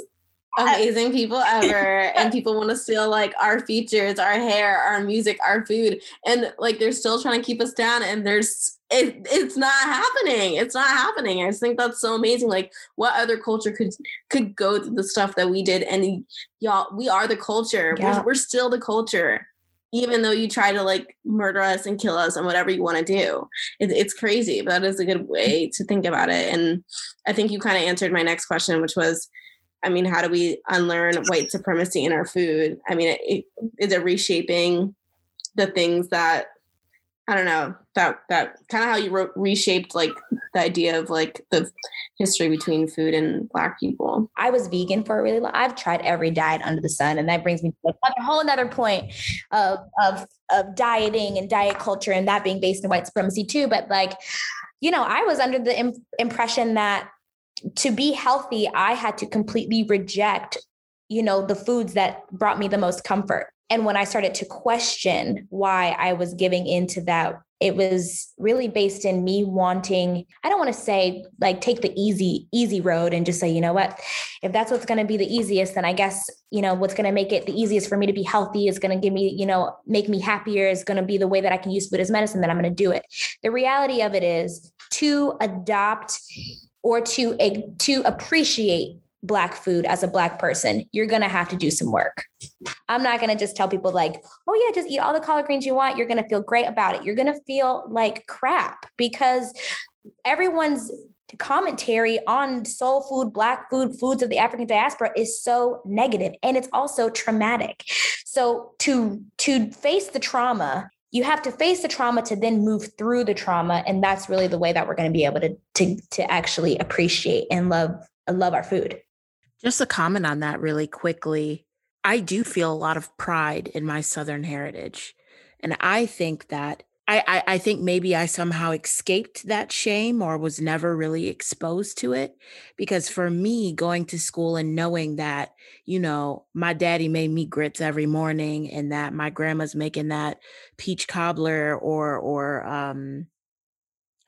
uh, amazing people ever and people want to steal like our features our hair our music our food and like they're still trying to keep us down and there's it, it's not happening it's not happening i just think that's so amazing like what other culture could could go through the stuff that we did and y'all we are the culture yeah. we're, we're still the culture even though you try to like murder us and kill us and whatever you want to do it, it's crazy but that is a good way to think about it and i think you kind of answered my next question which was I mean, how do we unlearn white supremacy in our food? I mean, it, is it reshaping the things that I don't know that that kind of how you wrote, reshaped like the idea of like the history between food and black people. I was vegan for a really long. I've tried every diet under the sun, and that brings me to a whole another point of of of dieting and diet culture, and that being based in white supremacy too. But like, you know, I was under the Im- impression that to be healthy, I had to completely reject, you know, the foods that brought me the most comfort. And when I started to question why I was giving into that, it was really based in me wanting, I don't want to say like take the easy, easy road and just say, you know what, if that's what's going to be the easiest, then I guess, you know, what's going to make it the easiest for me to be healthy is going to give me, you know, make me happier is going to be the way that I can use food as medicine, then I'm going to do it. The reality of it is to adopt or to, eh, to appreciate black food as a black person you're going to have to do some work. I'm not going to just tell people like oh yeah just eat all the collard greens you want you're going to feel great about it. You're going to feel like crap because everyone's commentary on soul food black food foods of the african diaspora is so negative and it's also traumatic. So to to face the trauma you have to face the trauma to then move through the trauma and that's really the way that we're going to be able to to to actually appreciate and love love our food just a comment on that really quickly. I do feel a lot of pride in my Southern heritage. And I think that I, I, I, think maybe I somehow escaped that shame or was never really exposed to it. Because for me, going to school and knowing that, you know, my daddy made me grits every morning and that my grandma's making that peach cobbler or or um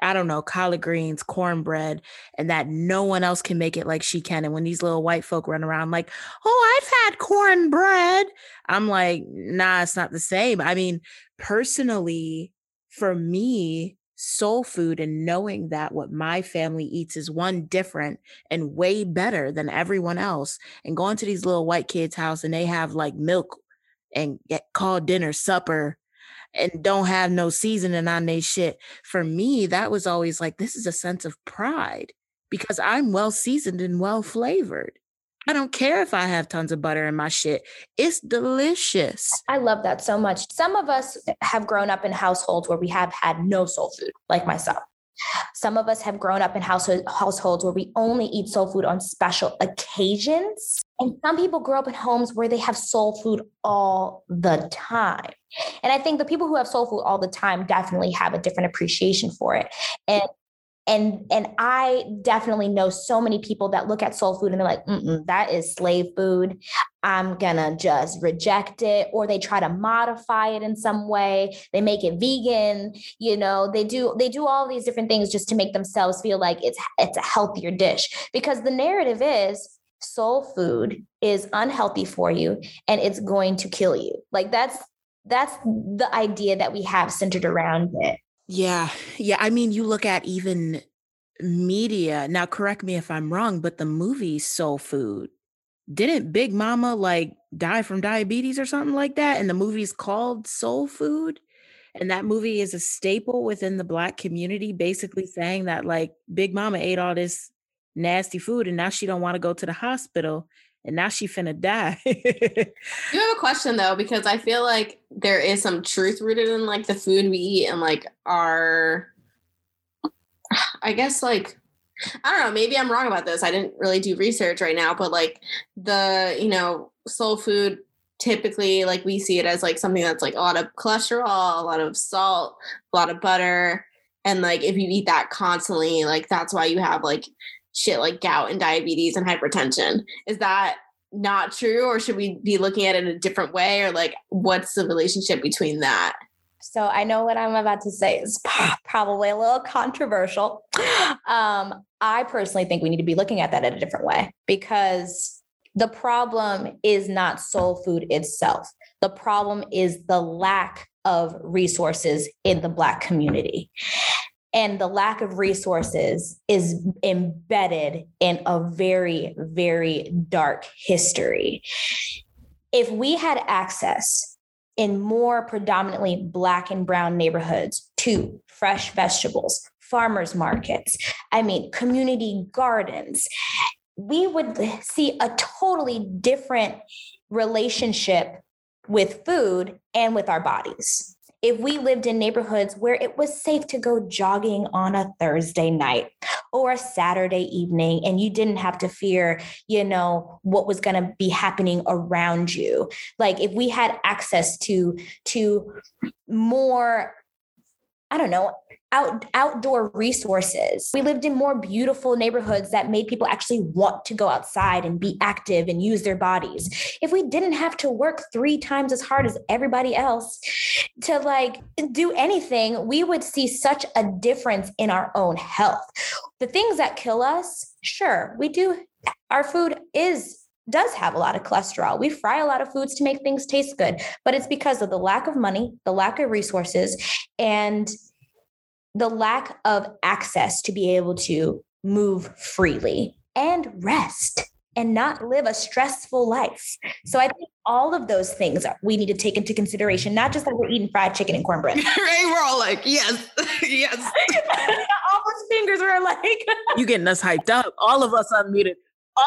I don't know, collard greens, cornbread, and that no one else can make it like she can. And when these little white folk run around like, oh, I've had cornbread, I'm like, nah, it's not the same. I mean, personally, for me, soul food and knowing that what my family eats is one different and way better than everyone else, and going to these little white kids' house and they have like milk and get called dinner supper and don't have no seasoning on their shit. For me, that was always like, this is a sense of pride because I'm well seasoned and well flavored. I don't care if I have tons of butter in my shit. It's delicious. I love that so much. Some of us have grown up in households where we have had no soul food, like myself. Some of us have grown up in household, households where we only eat soul food on special occasions. And some people grow up in homes where they have soul food all the time. And I think the people who have soul food all the time definitely have a different appreciation for it. And and and I definitely know so many people that look at soul food and they're like, that is slave food. I'm gonna just reject it, or they try to modify it in some way. They make it vegan. You know, they do they do all these different things just to make themselves feel like it's it's a healthier dish because the narrative is soul food is unhealthy for you and it's going to kill you. Like that's that's the idea that we have centered around it. Yeah. Yeah. I mean, you look at even media. Now, correct me if I'm wrong, but the movie Soul Food, didn't Big Mama like die from diabetes or something like that? And the movie's called Soul Food. And that movie is a staple within the Black community, basically saying that like Big Mama ate all this nasty food and now she don't want to go to the hospital and now she finna die. you have a question though, because I feel like there is some truth rooted in like the food we eat and like our, I guess like, I don't know, maybe I'm wrong about this. I didn't really do research right now, but like the, you know, soul food typically like we see it as like something that's like a lot of cholesterol, a lot of salt, a lot of butter. And like if you eat that constantly, like that's why you have like shit like gout and diabetes and hypertension. Is that not true or should we be looking at it in a different way or like what's the relationship between that? So I know what I'm about to say is probably a little controversial. Um, I personally think we need to be looking at that in a different way because the problem is not soul food itself. The problem is the lack of resources in the Black community and the lack of resources is embedded in a very, very dark history. If we had access in more predominantly Black and Brown neighborhoods to fresh vegetables, farmers markets, I mean, community gardens, we would see a totally different relationship with food and with our bodies if we lived in neighborhoods where it was safe to go jogging on a Thursday night or a Saturday evening and you didn't have to fear, you know, what was going to be happening around you. Like if we had access to to more I don't know, out outdoor resources. We lived in more beautiful neighborhoods that made people actually want to go outside and be active and use their bodies. If we didn't have to work 3 times as hard as everybody else to like do anything, we would see such a difference in our own health. The things that kill us, sure, we do our food is does have a lot of cholesterol. We fry a lot of foods to make things taste good, but it's because of the lack of money, the lack of resources, and the lack of access to be able to move freely and rest and not live a stressful life. So I think all of those things we need to take into consideration, not just that we're eating fried chicken and cornbread. right? We're all like, yes, yes. all those fingers were like, you getting us hyped up. All of us unmuted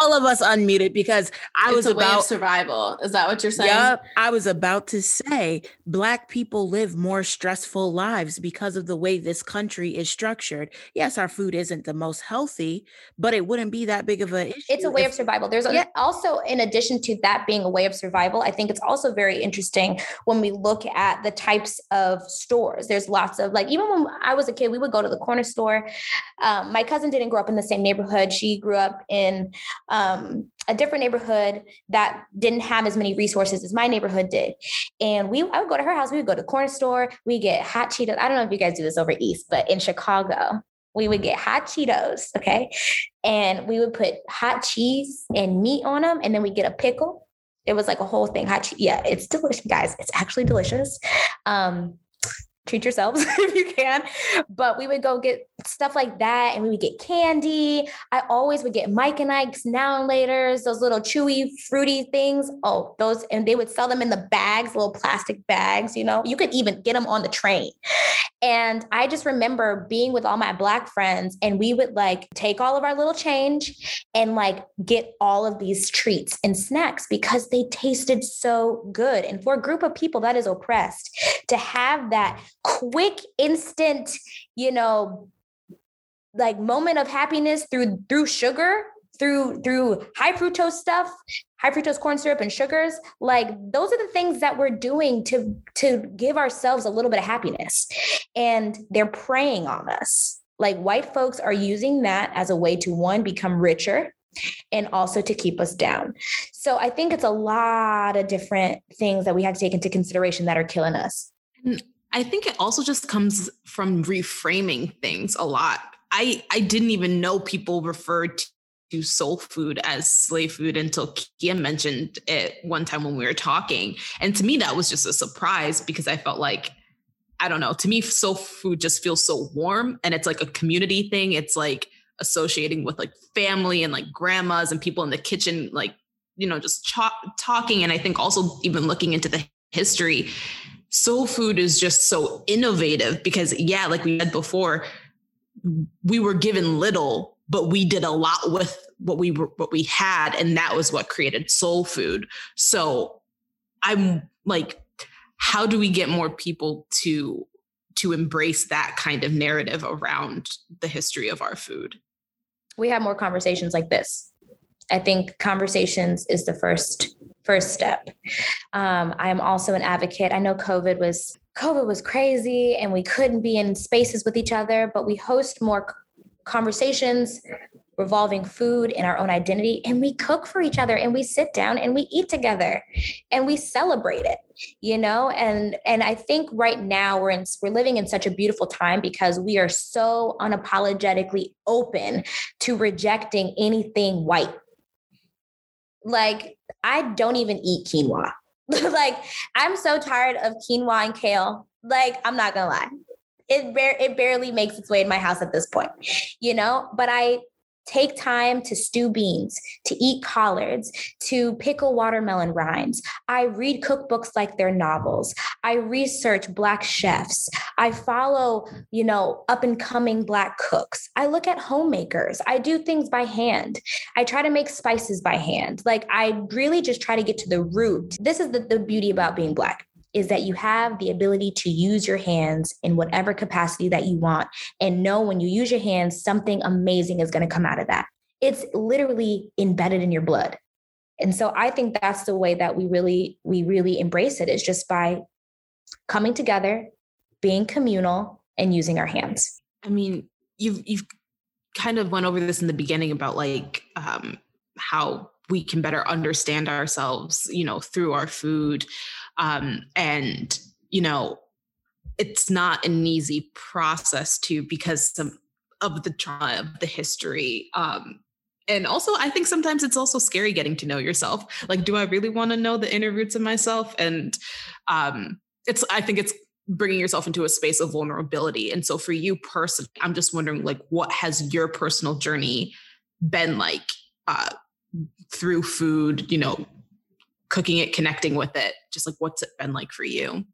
all of us unmuted because I it's was a about way of survival. Is that what you're saying? Yep. I was about to say black people live more stressful lives because of the way this country is structured. Yes, our food isn't the most healthy, but it wouldn't be that big of an issue. It's a way if- of survival. There's Yeah. also, in addition to that being a way of survival, I think it's also very interesting when we look at the types of stores. There's lots of like, even when I was a kid, we would go to the corner store. Um, my cousin didn't grow up in the same neighborhood. She grew up in um, a different neighborhood that didn't have as many resources as my neighborhood did. And we, I would go to her house. We would go to the corner store. We get hot Cheetos. I don't know if you guys do this over East, but in Chicago, we would get hot Cheetos. Okay. And we would put hot cheese and meat on them. And then we get a pickle. It was like a whole thing. Hot. Yeah, it's delicious, guys. It's actually delicious. Um, treat yourselves if you can. But we would go get stuff like that and we would get candy. I always would get Mike and Ike's now and later's, those little chewy, fruity things. Oh, those, and they would sell them in the bags, little plastic bags, you know, you could even get them on the train. And I just remember being with all my Black friends, and we would like take all of our little change and like get all of these treats and snacks because they tasted so good. And for a group of people that is oppressed, to have that quick, instant, you know, like moment of happiness through through sugar through through high fructose stuff high fructose corn syrup and sugars. Like those are the things that we're doing to to give ourselves a little bit of happiness. And they're preying on us. Like white folks are using that as a way to one become richer and also to keep us down. So i think it's a lot of different things that we have to take into consideration that are killing us. I think it also just comes from reframing things a lot. I I didn't even know people referred to soul food as slave food until Kia mentioned it one time when we were talking. And to me, that was just a surprise because I felt like, I don't know, to me, soul food just feels so warm and it's like a community thing. It's like associating with like family and like grandmas and people in the kitchen, like, you know, just cho- talking. And I think also even looking into the history, soul food is just so innovative because, yeah, like we said before, we were given little but we did a lot with what we were what we had and that was what created soul food. So i'm like how do we get more people to to embrace that kind of narrative around the history of our food? We have more conversations like this. I think conversations is the first first step. Um, i'm also an advocate. I know covid was covid was crazy and we couldn't be in spaces with each other but we host more conversations revolving food and our own identity and we cook for each other and we sit down and we eat together and we celebrate it you know? And and i think right now we're in we're living in such a beautiful time because we are so unapologetically open to rejecting anything white like i don't even eat quinoa. Like i'm so tired of quinoa and kale. Like i'm not gonna lie. It bar- it barely makes its way in my house at this point, you know. But I take time to stew beans, to eat collards, to pickle watermelon rinds. I read cookbooks like they're novels. I research black chefs. I follow, you know, up and coming black cooks. I look at homemakers. I do things by hand. I try to make spices by hand. Like I really just try to get to the root. This is the, the beauty about being black is that you have the ability to use your hands in whatever capacity that you want and know when you use your hands, something amazing is going to come out of that. It's literally embedded in your blood. And so I think that's the way that we really, we really embrace it is just by coming together, being communal, and using our hands. I mean, you've you've kind of went over this in the beginning about like um, how we can better understand ourselves, you know, through our food, um, and you know, it's not an easy process to because some of the trauma of the history. Um, and also, I think sometimes it's also scary getting to know yourself. Like, do I really want to know the inner roots of myself? And um, it's, I think it's bringing yourself into a space of vulnerability. And so for you personally, I'm just wondering like what has your personal journey been like uh through food, you know, cooking it, connecting with it? Just like what's it been like for you?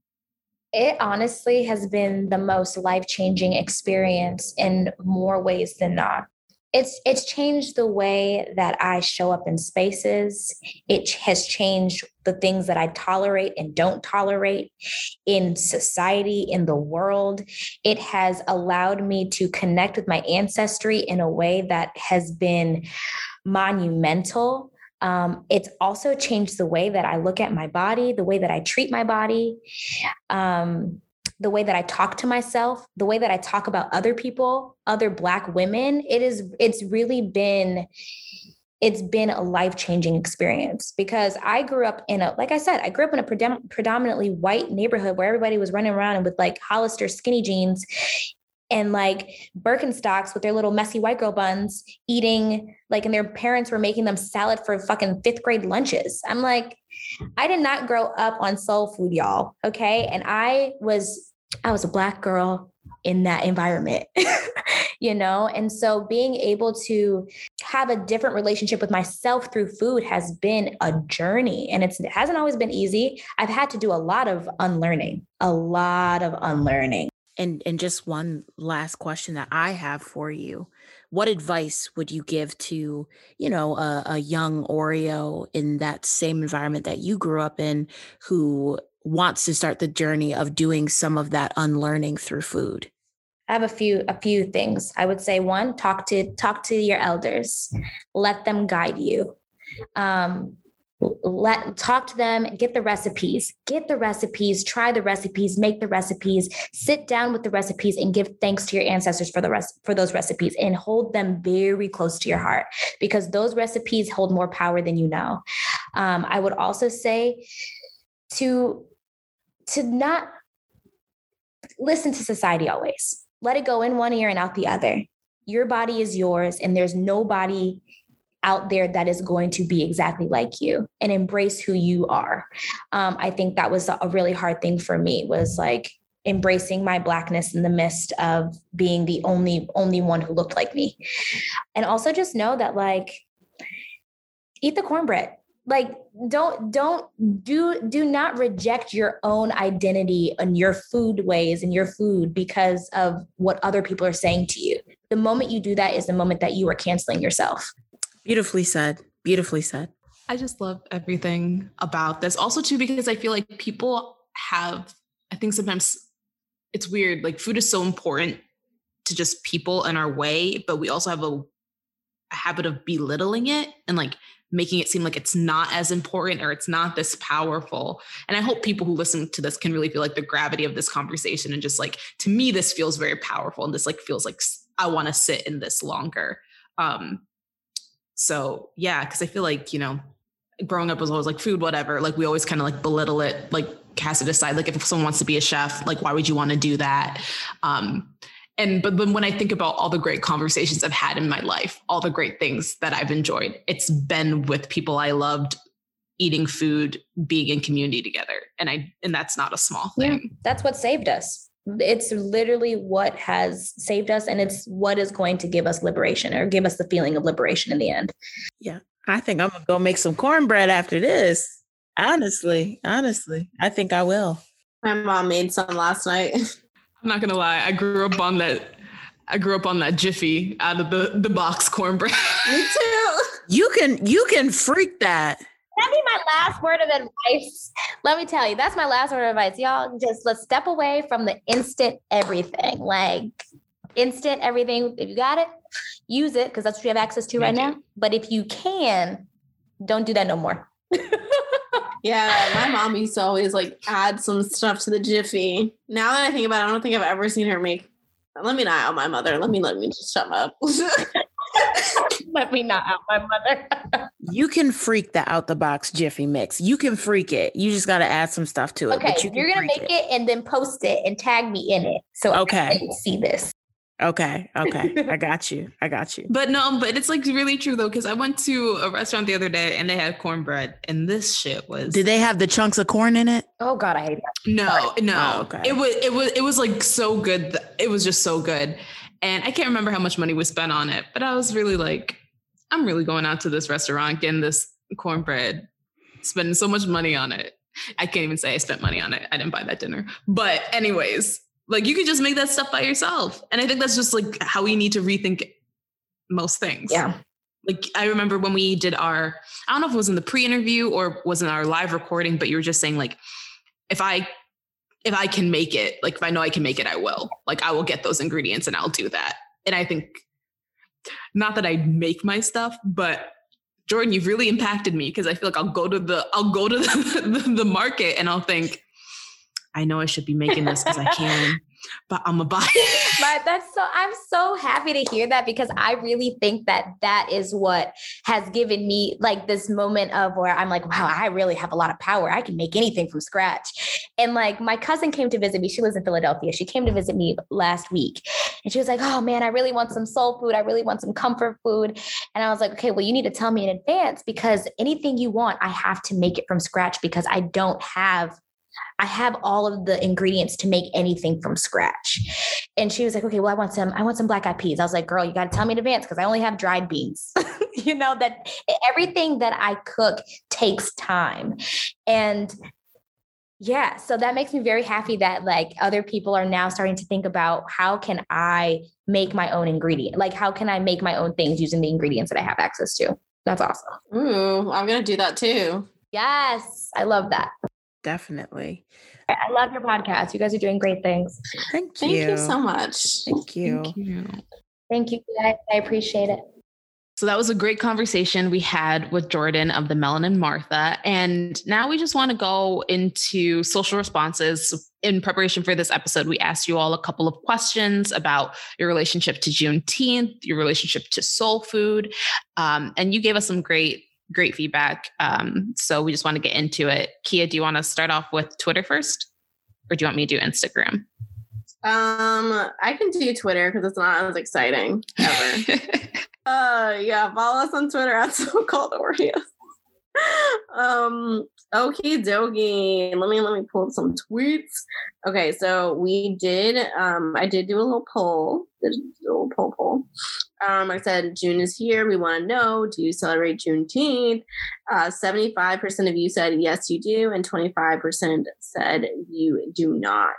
It honestly has been the most life-changing experience in more ways than not it's it's changed the way that I show up in spaces. It has changed the things that I tolerate and don't tolerate in society, in the world. It has allowed me to connect with my ancestry in a way that has been monumental. Um, it's also changed the way that I look at my body, the way that I treat my body. Um, the way that I talk to myself, the way that I talk about other people, other black women, it is it's really been it's been a life-changing experience because I grew up in a like I said, I grew up in a predominantly white neighborhood where everybody was running around and with like Hollister skinny jeans and like Birkenstocks with their little messy white girl buns eating like and their parents were making them salad for fucking 5th grade lunches. I'm like I did not grow up on soul food, y'all. Okay. And I was, I was a black girl in that environment, you know? And so being able to have a different relationship with myself through food has been a journey and it hasn't always been easy. I've had to do a lot of unlearning, a lot of unlearning. And and just one last question that I have for you. What advice would you give to you know a, a, young oreo in that same environment that you grew up in who wants to start the journey of doing some of that unlearning through food? I have a few a few things. I would say one talk to talk to your elders. Let them guide you. Um, let talk to them get the recipes get the recipes try the recipes make the recipes sit down with the recipes and give thanks to your ancestors for the rest for those recipes and hold them very close to your heart because those recipes hold more power than you know. Um, i would also say to to not listen to society always. Let it go in one ear and out the other. Your body is yours and there's nobody out there that is going to be exactly like you and embrace who you are. Um, I think that was a really hard thing for me was like embracing my blackness in the midst of being the only only one who looked like me. And also just know that like eat the cornbread. Like don't don't do do not reject your own identity and your food ways and your food because of what other people are saying to you. The moment you do that is the moment that you are canceling yourself. Beautifully said. Beautifully said. I just love everything about this. Also, too, because I feel like people have, I think sometimes it's weird. Like, food is so important to just people in our way, but we also have a, a habit of belittling it and like making it seem like it's not as important or it's not this powerful. And I hope people who listen to this can really feel like the gravity of this conversation and just like, to me, this feels very powerful. And this like feels like I want to sit in this longer. Um, so yeah, because I feel like, you know, growing up was always like food, whatever. Like we always kind of like belittle it, like cast it aside. Like if someone wants to be a chef, like why would you want to do that? Um, and but then when I think about all the great conversations I've had in my life, all the great things that I've enjoyed, it's been with people I loved, eating food, being in community together. And I and that's not a small thing. Yeah, that's what saved us it's literally what has saved us and it's what is going to give us liberation or give us the feeling of liberation in the end. Yeah i think i'm gonna go make some cornbread after this. Honestly honestly i think i will. My mom made some last night. I'm not gonna lie i grew up on that i grew up on that jiffy out of the the box cornbread. Me too. You can you can freak that that be my last word of advice. Let me tell you, that's my last word of advice. Y'all just let's step away from the instant everything. Like instant everything. If you got it, use it because that's what you have access to right now. But if you can, don't do that no more. Yeah, my mom used to always like add some stuff to the Jiffy. Now that I think about it, I don't think I've ever seen her make. Let me not out my mother. Let me let me just shut up. Let me not out my mother. You can freak the out the box Jiffy mix. You can freak it. You just got to add some stuff to it. okay, but you you are gonna make it. and then post it and tag me in it so Okay. See this. Okay. Okay. I got you. I got you. But no, but it's like really true though, because I went to a restaurant the other day and they had cornbread, and this shit was Did they have the chunks of corn in it? Oh God, I hate that. no, no. Oh, okay. It was it was it was like so good. It was just so good, and I can't remember how much money was spent on it, but I was really like, I'm really going out to this restaurant, getting this cornbread, spending so much money on it. I can't even say I spent money on it. I didn't buy that dinner, but anyways, like you could just make that stuff by yourself, and I think that's just like how we need to rethink most things. Yeah. like I remember when we did our I don't know if it was in the pre-interview or was in our live recording, but you were just saying like if I if I can make it, like if I know I can make it, I will. Like I will get those ingredients and I'll do that. And I think not that I make my stuff, but Jordan, you've really impacted me because I feel like I'll go to the I'll go to the, the, the market and I'll think, I know I should be making this because I can, but I'm gonna buy it. But that's so I'm so happy to hear that because I really think that that is what has given me like this moment of where I'm like, wow, I really have a lot of power. I can make anything from scratch. And like my cousin came to visit me. She lives in Philadelphia. She came to visit me last week. And she was like, oh man, I really want some soul food. I really want some comfort food. And I was like, okay, well, you need to tell me in advance because anything you want, I have to make it from scratch because I don't have I have all of the ingredients to make anything from scratch. And she was like, okay, well, I want some, I want some black eyed peas. I was like, girl, you got to tell me in advance because I only have dried beans. you know, that everything that I cook takes time. And yeah, so that makes me very happy that like other people are now starting to think about how can I make my own ingredient? Like, how can I make my own things using the ingredients that I have access to? That's awesome. Ooh, I'm gonna do that too. Yes, I love that. Definitely. I I love your podcast. You guys are doing great things. Thank Thank you. you so much. Thank you. Thank you. Thank you guys. I appreciate it. So that was a great conversation we had with Jordan of the Melanin Martha. And now we just want to go into social responses. In preparation for this episode, we asked you all a couple of questions about your relationship to Juneteenth, your relationship to soul food. Um, and you gave us some great, great feedback. Um, so we just want to get into it. Kia, do you want to start off with Twitter first? Or do you want me to do Instagram? Um, I can do Twitter because it's not as exciting ever. Uh, yeah, follow us on Twitter at so called Oreos. um, okie dokie. Let me let me pull up some tweets. Okay, so we did. Um, I did do a little poll. Did a little poll poll. Um, I said June is here. We want to know: Do you celebrate Juneteenth? Uh, Seventy-five percent of you said yes, you do, and twenty-five percent said you do not.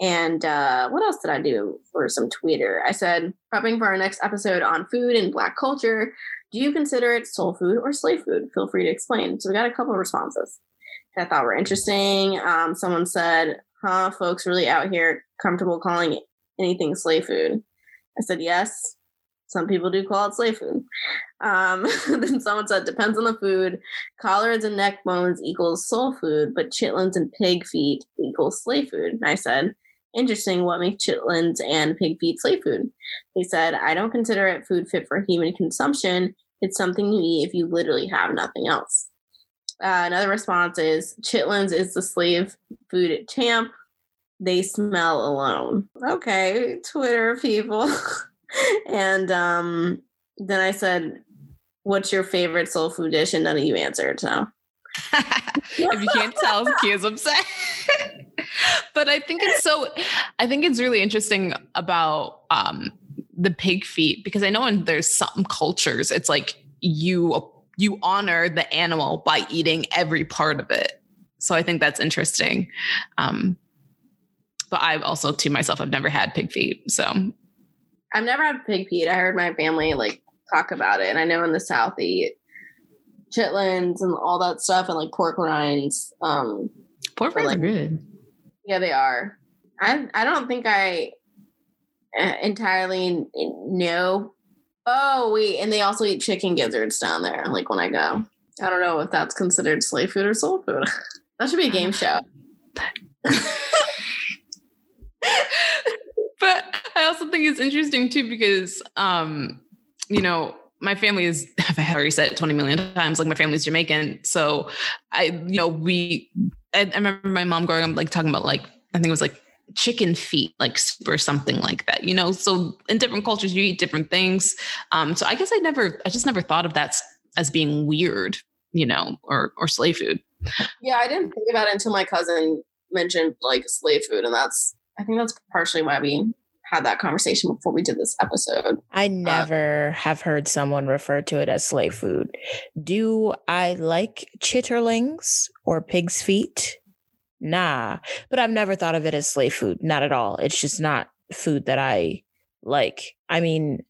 And uh, what else did I do for some Twitter? I said, prepping for our next episode on food and Black culture. Do you consider it soul food or slave food? Feel free to explain. So we got a couple of responses that I thought were interesting. Um, someone said, huh, folks really out here comfortable calling anything slave food? I said, yes. Some people do call it slave food. Um, then someone said, depends on the food. Collards and neck bones equals soul food, but chitlins and pig feet equals slave food. And I said, interesting what makes chitlins and pig feet slave food. They said, I don't consider it food fit for human consumption. It's something you eat if you literally have nothing else. Uh, another response is chitlins is the slave food champ. They smell alone. Okay, Twitter people. and um, then I said, What's your favorite soul food dish? And none of you answered. So if you can't tell, Kia's upset. but I think it's so I think it's really interesting about um the pig feet because I know in there's some cultures it's like you you honor the animal by eating every part of it. So I think that's interesting. Um but I've also to myself I've never had pig feet. So I've never had pig feet. I heard my family like talk about it. And I know in the South they eat chitlins and all that stuff and like pork rinds. Um, Pork rinds like- are good. Yeah, they are. I I don't think I uh, entirely know. Oh wait, and they also eat chicken gizzards down there. Like when I go, I don't know if that's considered slave food or soul food. that should be a game show. but I also think it's interesting too because um, you know, my family is I've already said it 20 million times, like my family's Jamaican. So I, you know, we I, I remember my mom growing up like talking about like I think it was like chicken feet, like soup or something like that, you know. So in different cultures you eat different things. Um, so I guess I never I just never thought of that as being weird, you know, or or slave food. Yeah, I didn't think about it until my cousin mentioned like slave food, and that's I think that's partially why we had that conversation before we did this episode. I never have heard someone refer to it as slave food. Do I like chitterlings or pig's feet? Nah, but I've never thought of it as slave food. Not at all. It's just not food that I like. I mean,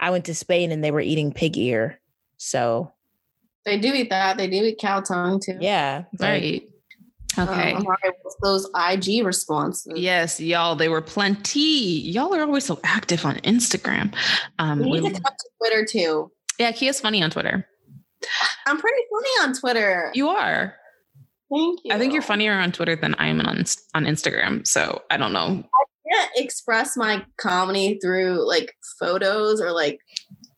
I went to Spain and they were eating pig ear. So, They do eat that. They do eat cow tongue too. yeah. like, Right. Okay. Um, all right, what's those IG responses. Yes, y'all, they were plenty. Y'all are always so active on Instagram. Um, We need we- to talk to Twitter too. yeah, Kia's funny on Twitter. I'm pretty funny on Twitter. You are. Thank you. I think you're funnier on Twitter than I am on on Instagram. So I don't know. I can't express my comedy through like photos or like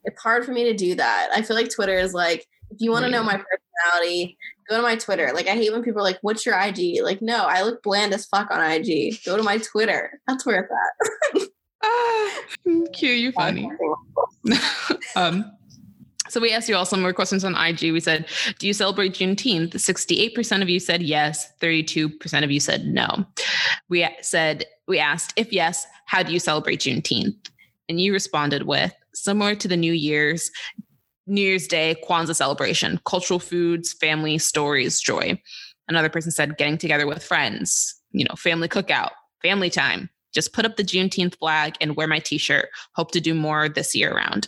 it's hard for me to do that. I feel like Twitter is like if you want to know my personality, go to my Twitter. Like I hate when people are like, "What's your IG?" Like, no, I look bland as fuck on IG. Go to my Twitter. That's where it's at. Ah, Q, you funny. um, so we asked you all some more questions on IG. We said, "Do you celebrate Juneteenth?" Sixty-eight percent of you said yes. Thirty-two percent of you said no. We said we asked if yes, how do you celebrate Juneteenth? And you responded with similar to the New Year's New Year's Day Kwanzaa celebration, cultural foods, family stories, joy. Another person said getting together with friends, you know, family cookout, family time. Just put up the Juneteenth flag and wear my t-shirt. Hope to do more this year around.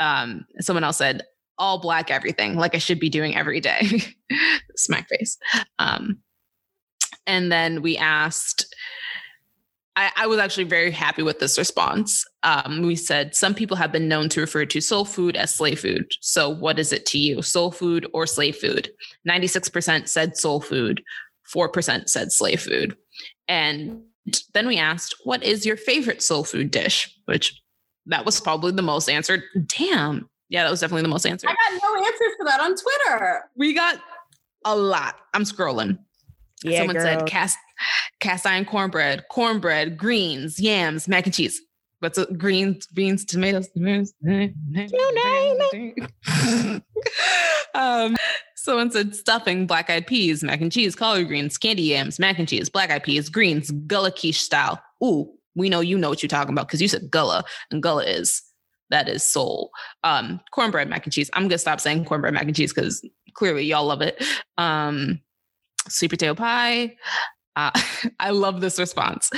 Um, someone else said all black everything, like I should be doing every day. Smack face. Um, and then we asked, I, I was actually very happy with this response. Um, we said some people have been known to refer to soul food as slave food. So, what is it to you, soul food or slave food? 96% said soul food, 4% said slave food. And then we asked, what is your favorite soul food dish? Which that was probably the most answered. Damn. Yeah, that was definitely the most answered. I got no answers for that on Twitter. We got a lot. I'm scrolling. Yeah, Someone girl. said cast cast iron cornbread, cornbread, greens, yams, mac and cheese. What's it? Greens, beans, tomatoes. tomatoes, no name um, someone said stuffing, black eyed peas, mac and cheese, collard greens, candy yams, mac and cheese, black eyed peas, greens, gullah Geechee style. Ooh, we know you know what you're talking about because you said gullah, and gullah is that is soul. Um, cornbread mac and cheese. I'm gonna stop saying cornbread mac and cheese because clearly y'all love it. Um, sweet potato pie. Uh, I love this response.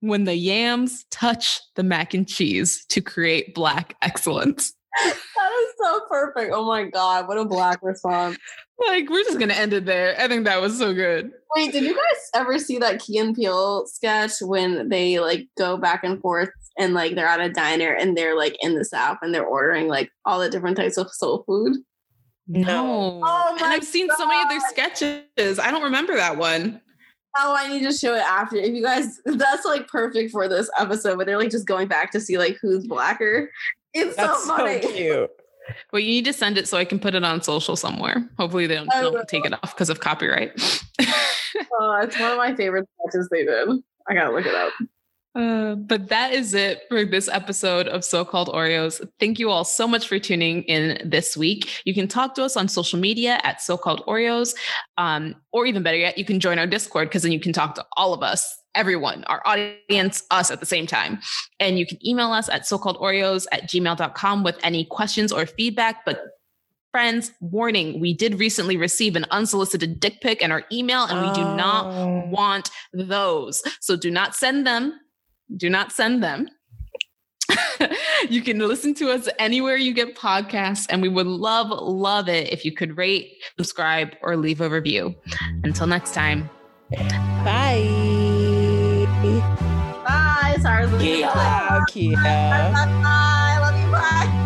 When the yams touch the mac and cheese to create black excellence. That is so perfect. Oh my god, what a black response. Like, we're just going to end it there. I think that was so good. Wait, did you guys ever see that Key and Peele sketch when they like go back and forth and like they're at a diner and they're like in the South and they're ordering like all the different types of soul food? No. Oh and I've seen so many of their sketches. I don't remember that one. Oh, I need to show it after. If you guys, that's like perfect for this episode, but they're like just going back to see like who's blacker. It's That's so funny. so cute. Well, you need to send it so I can put it on social somewhere. Hopefully, they don't, don't take it off because of copyright. Oh, it's one of my favorite sketches they did. I gotta look it up. Uh, but that is it for this episode of So Called Oreos. Thank you all so much for tuning in this week. You can talk to us on social media at So Called Oreos, um, or even better yet, you can join our Discord because then you can talk to all of us, everyone, our audience, us at the same time. And you can email us at socalledoreos at gmail.com with any questions or feedback. But friends, warning, we did recently receive an unsolicited dick pic in our email, and we do not Oh. want those. So do not send them. Do not send them. You can listen to us anywhere you get podcasts, and we would love, love it if you could rate, subscribe, or leave a review. Until next time. Bye. Bye. Sorry. Kia. Kia. Bye. Bye. Love you. Bye.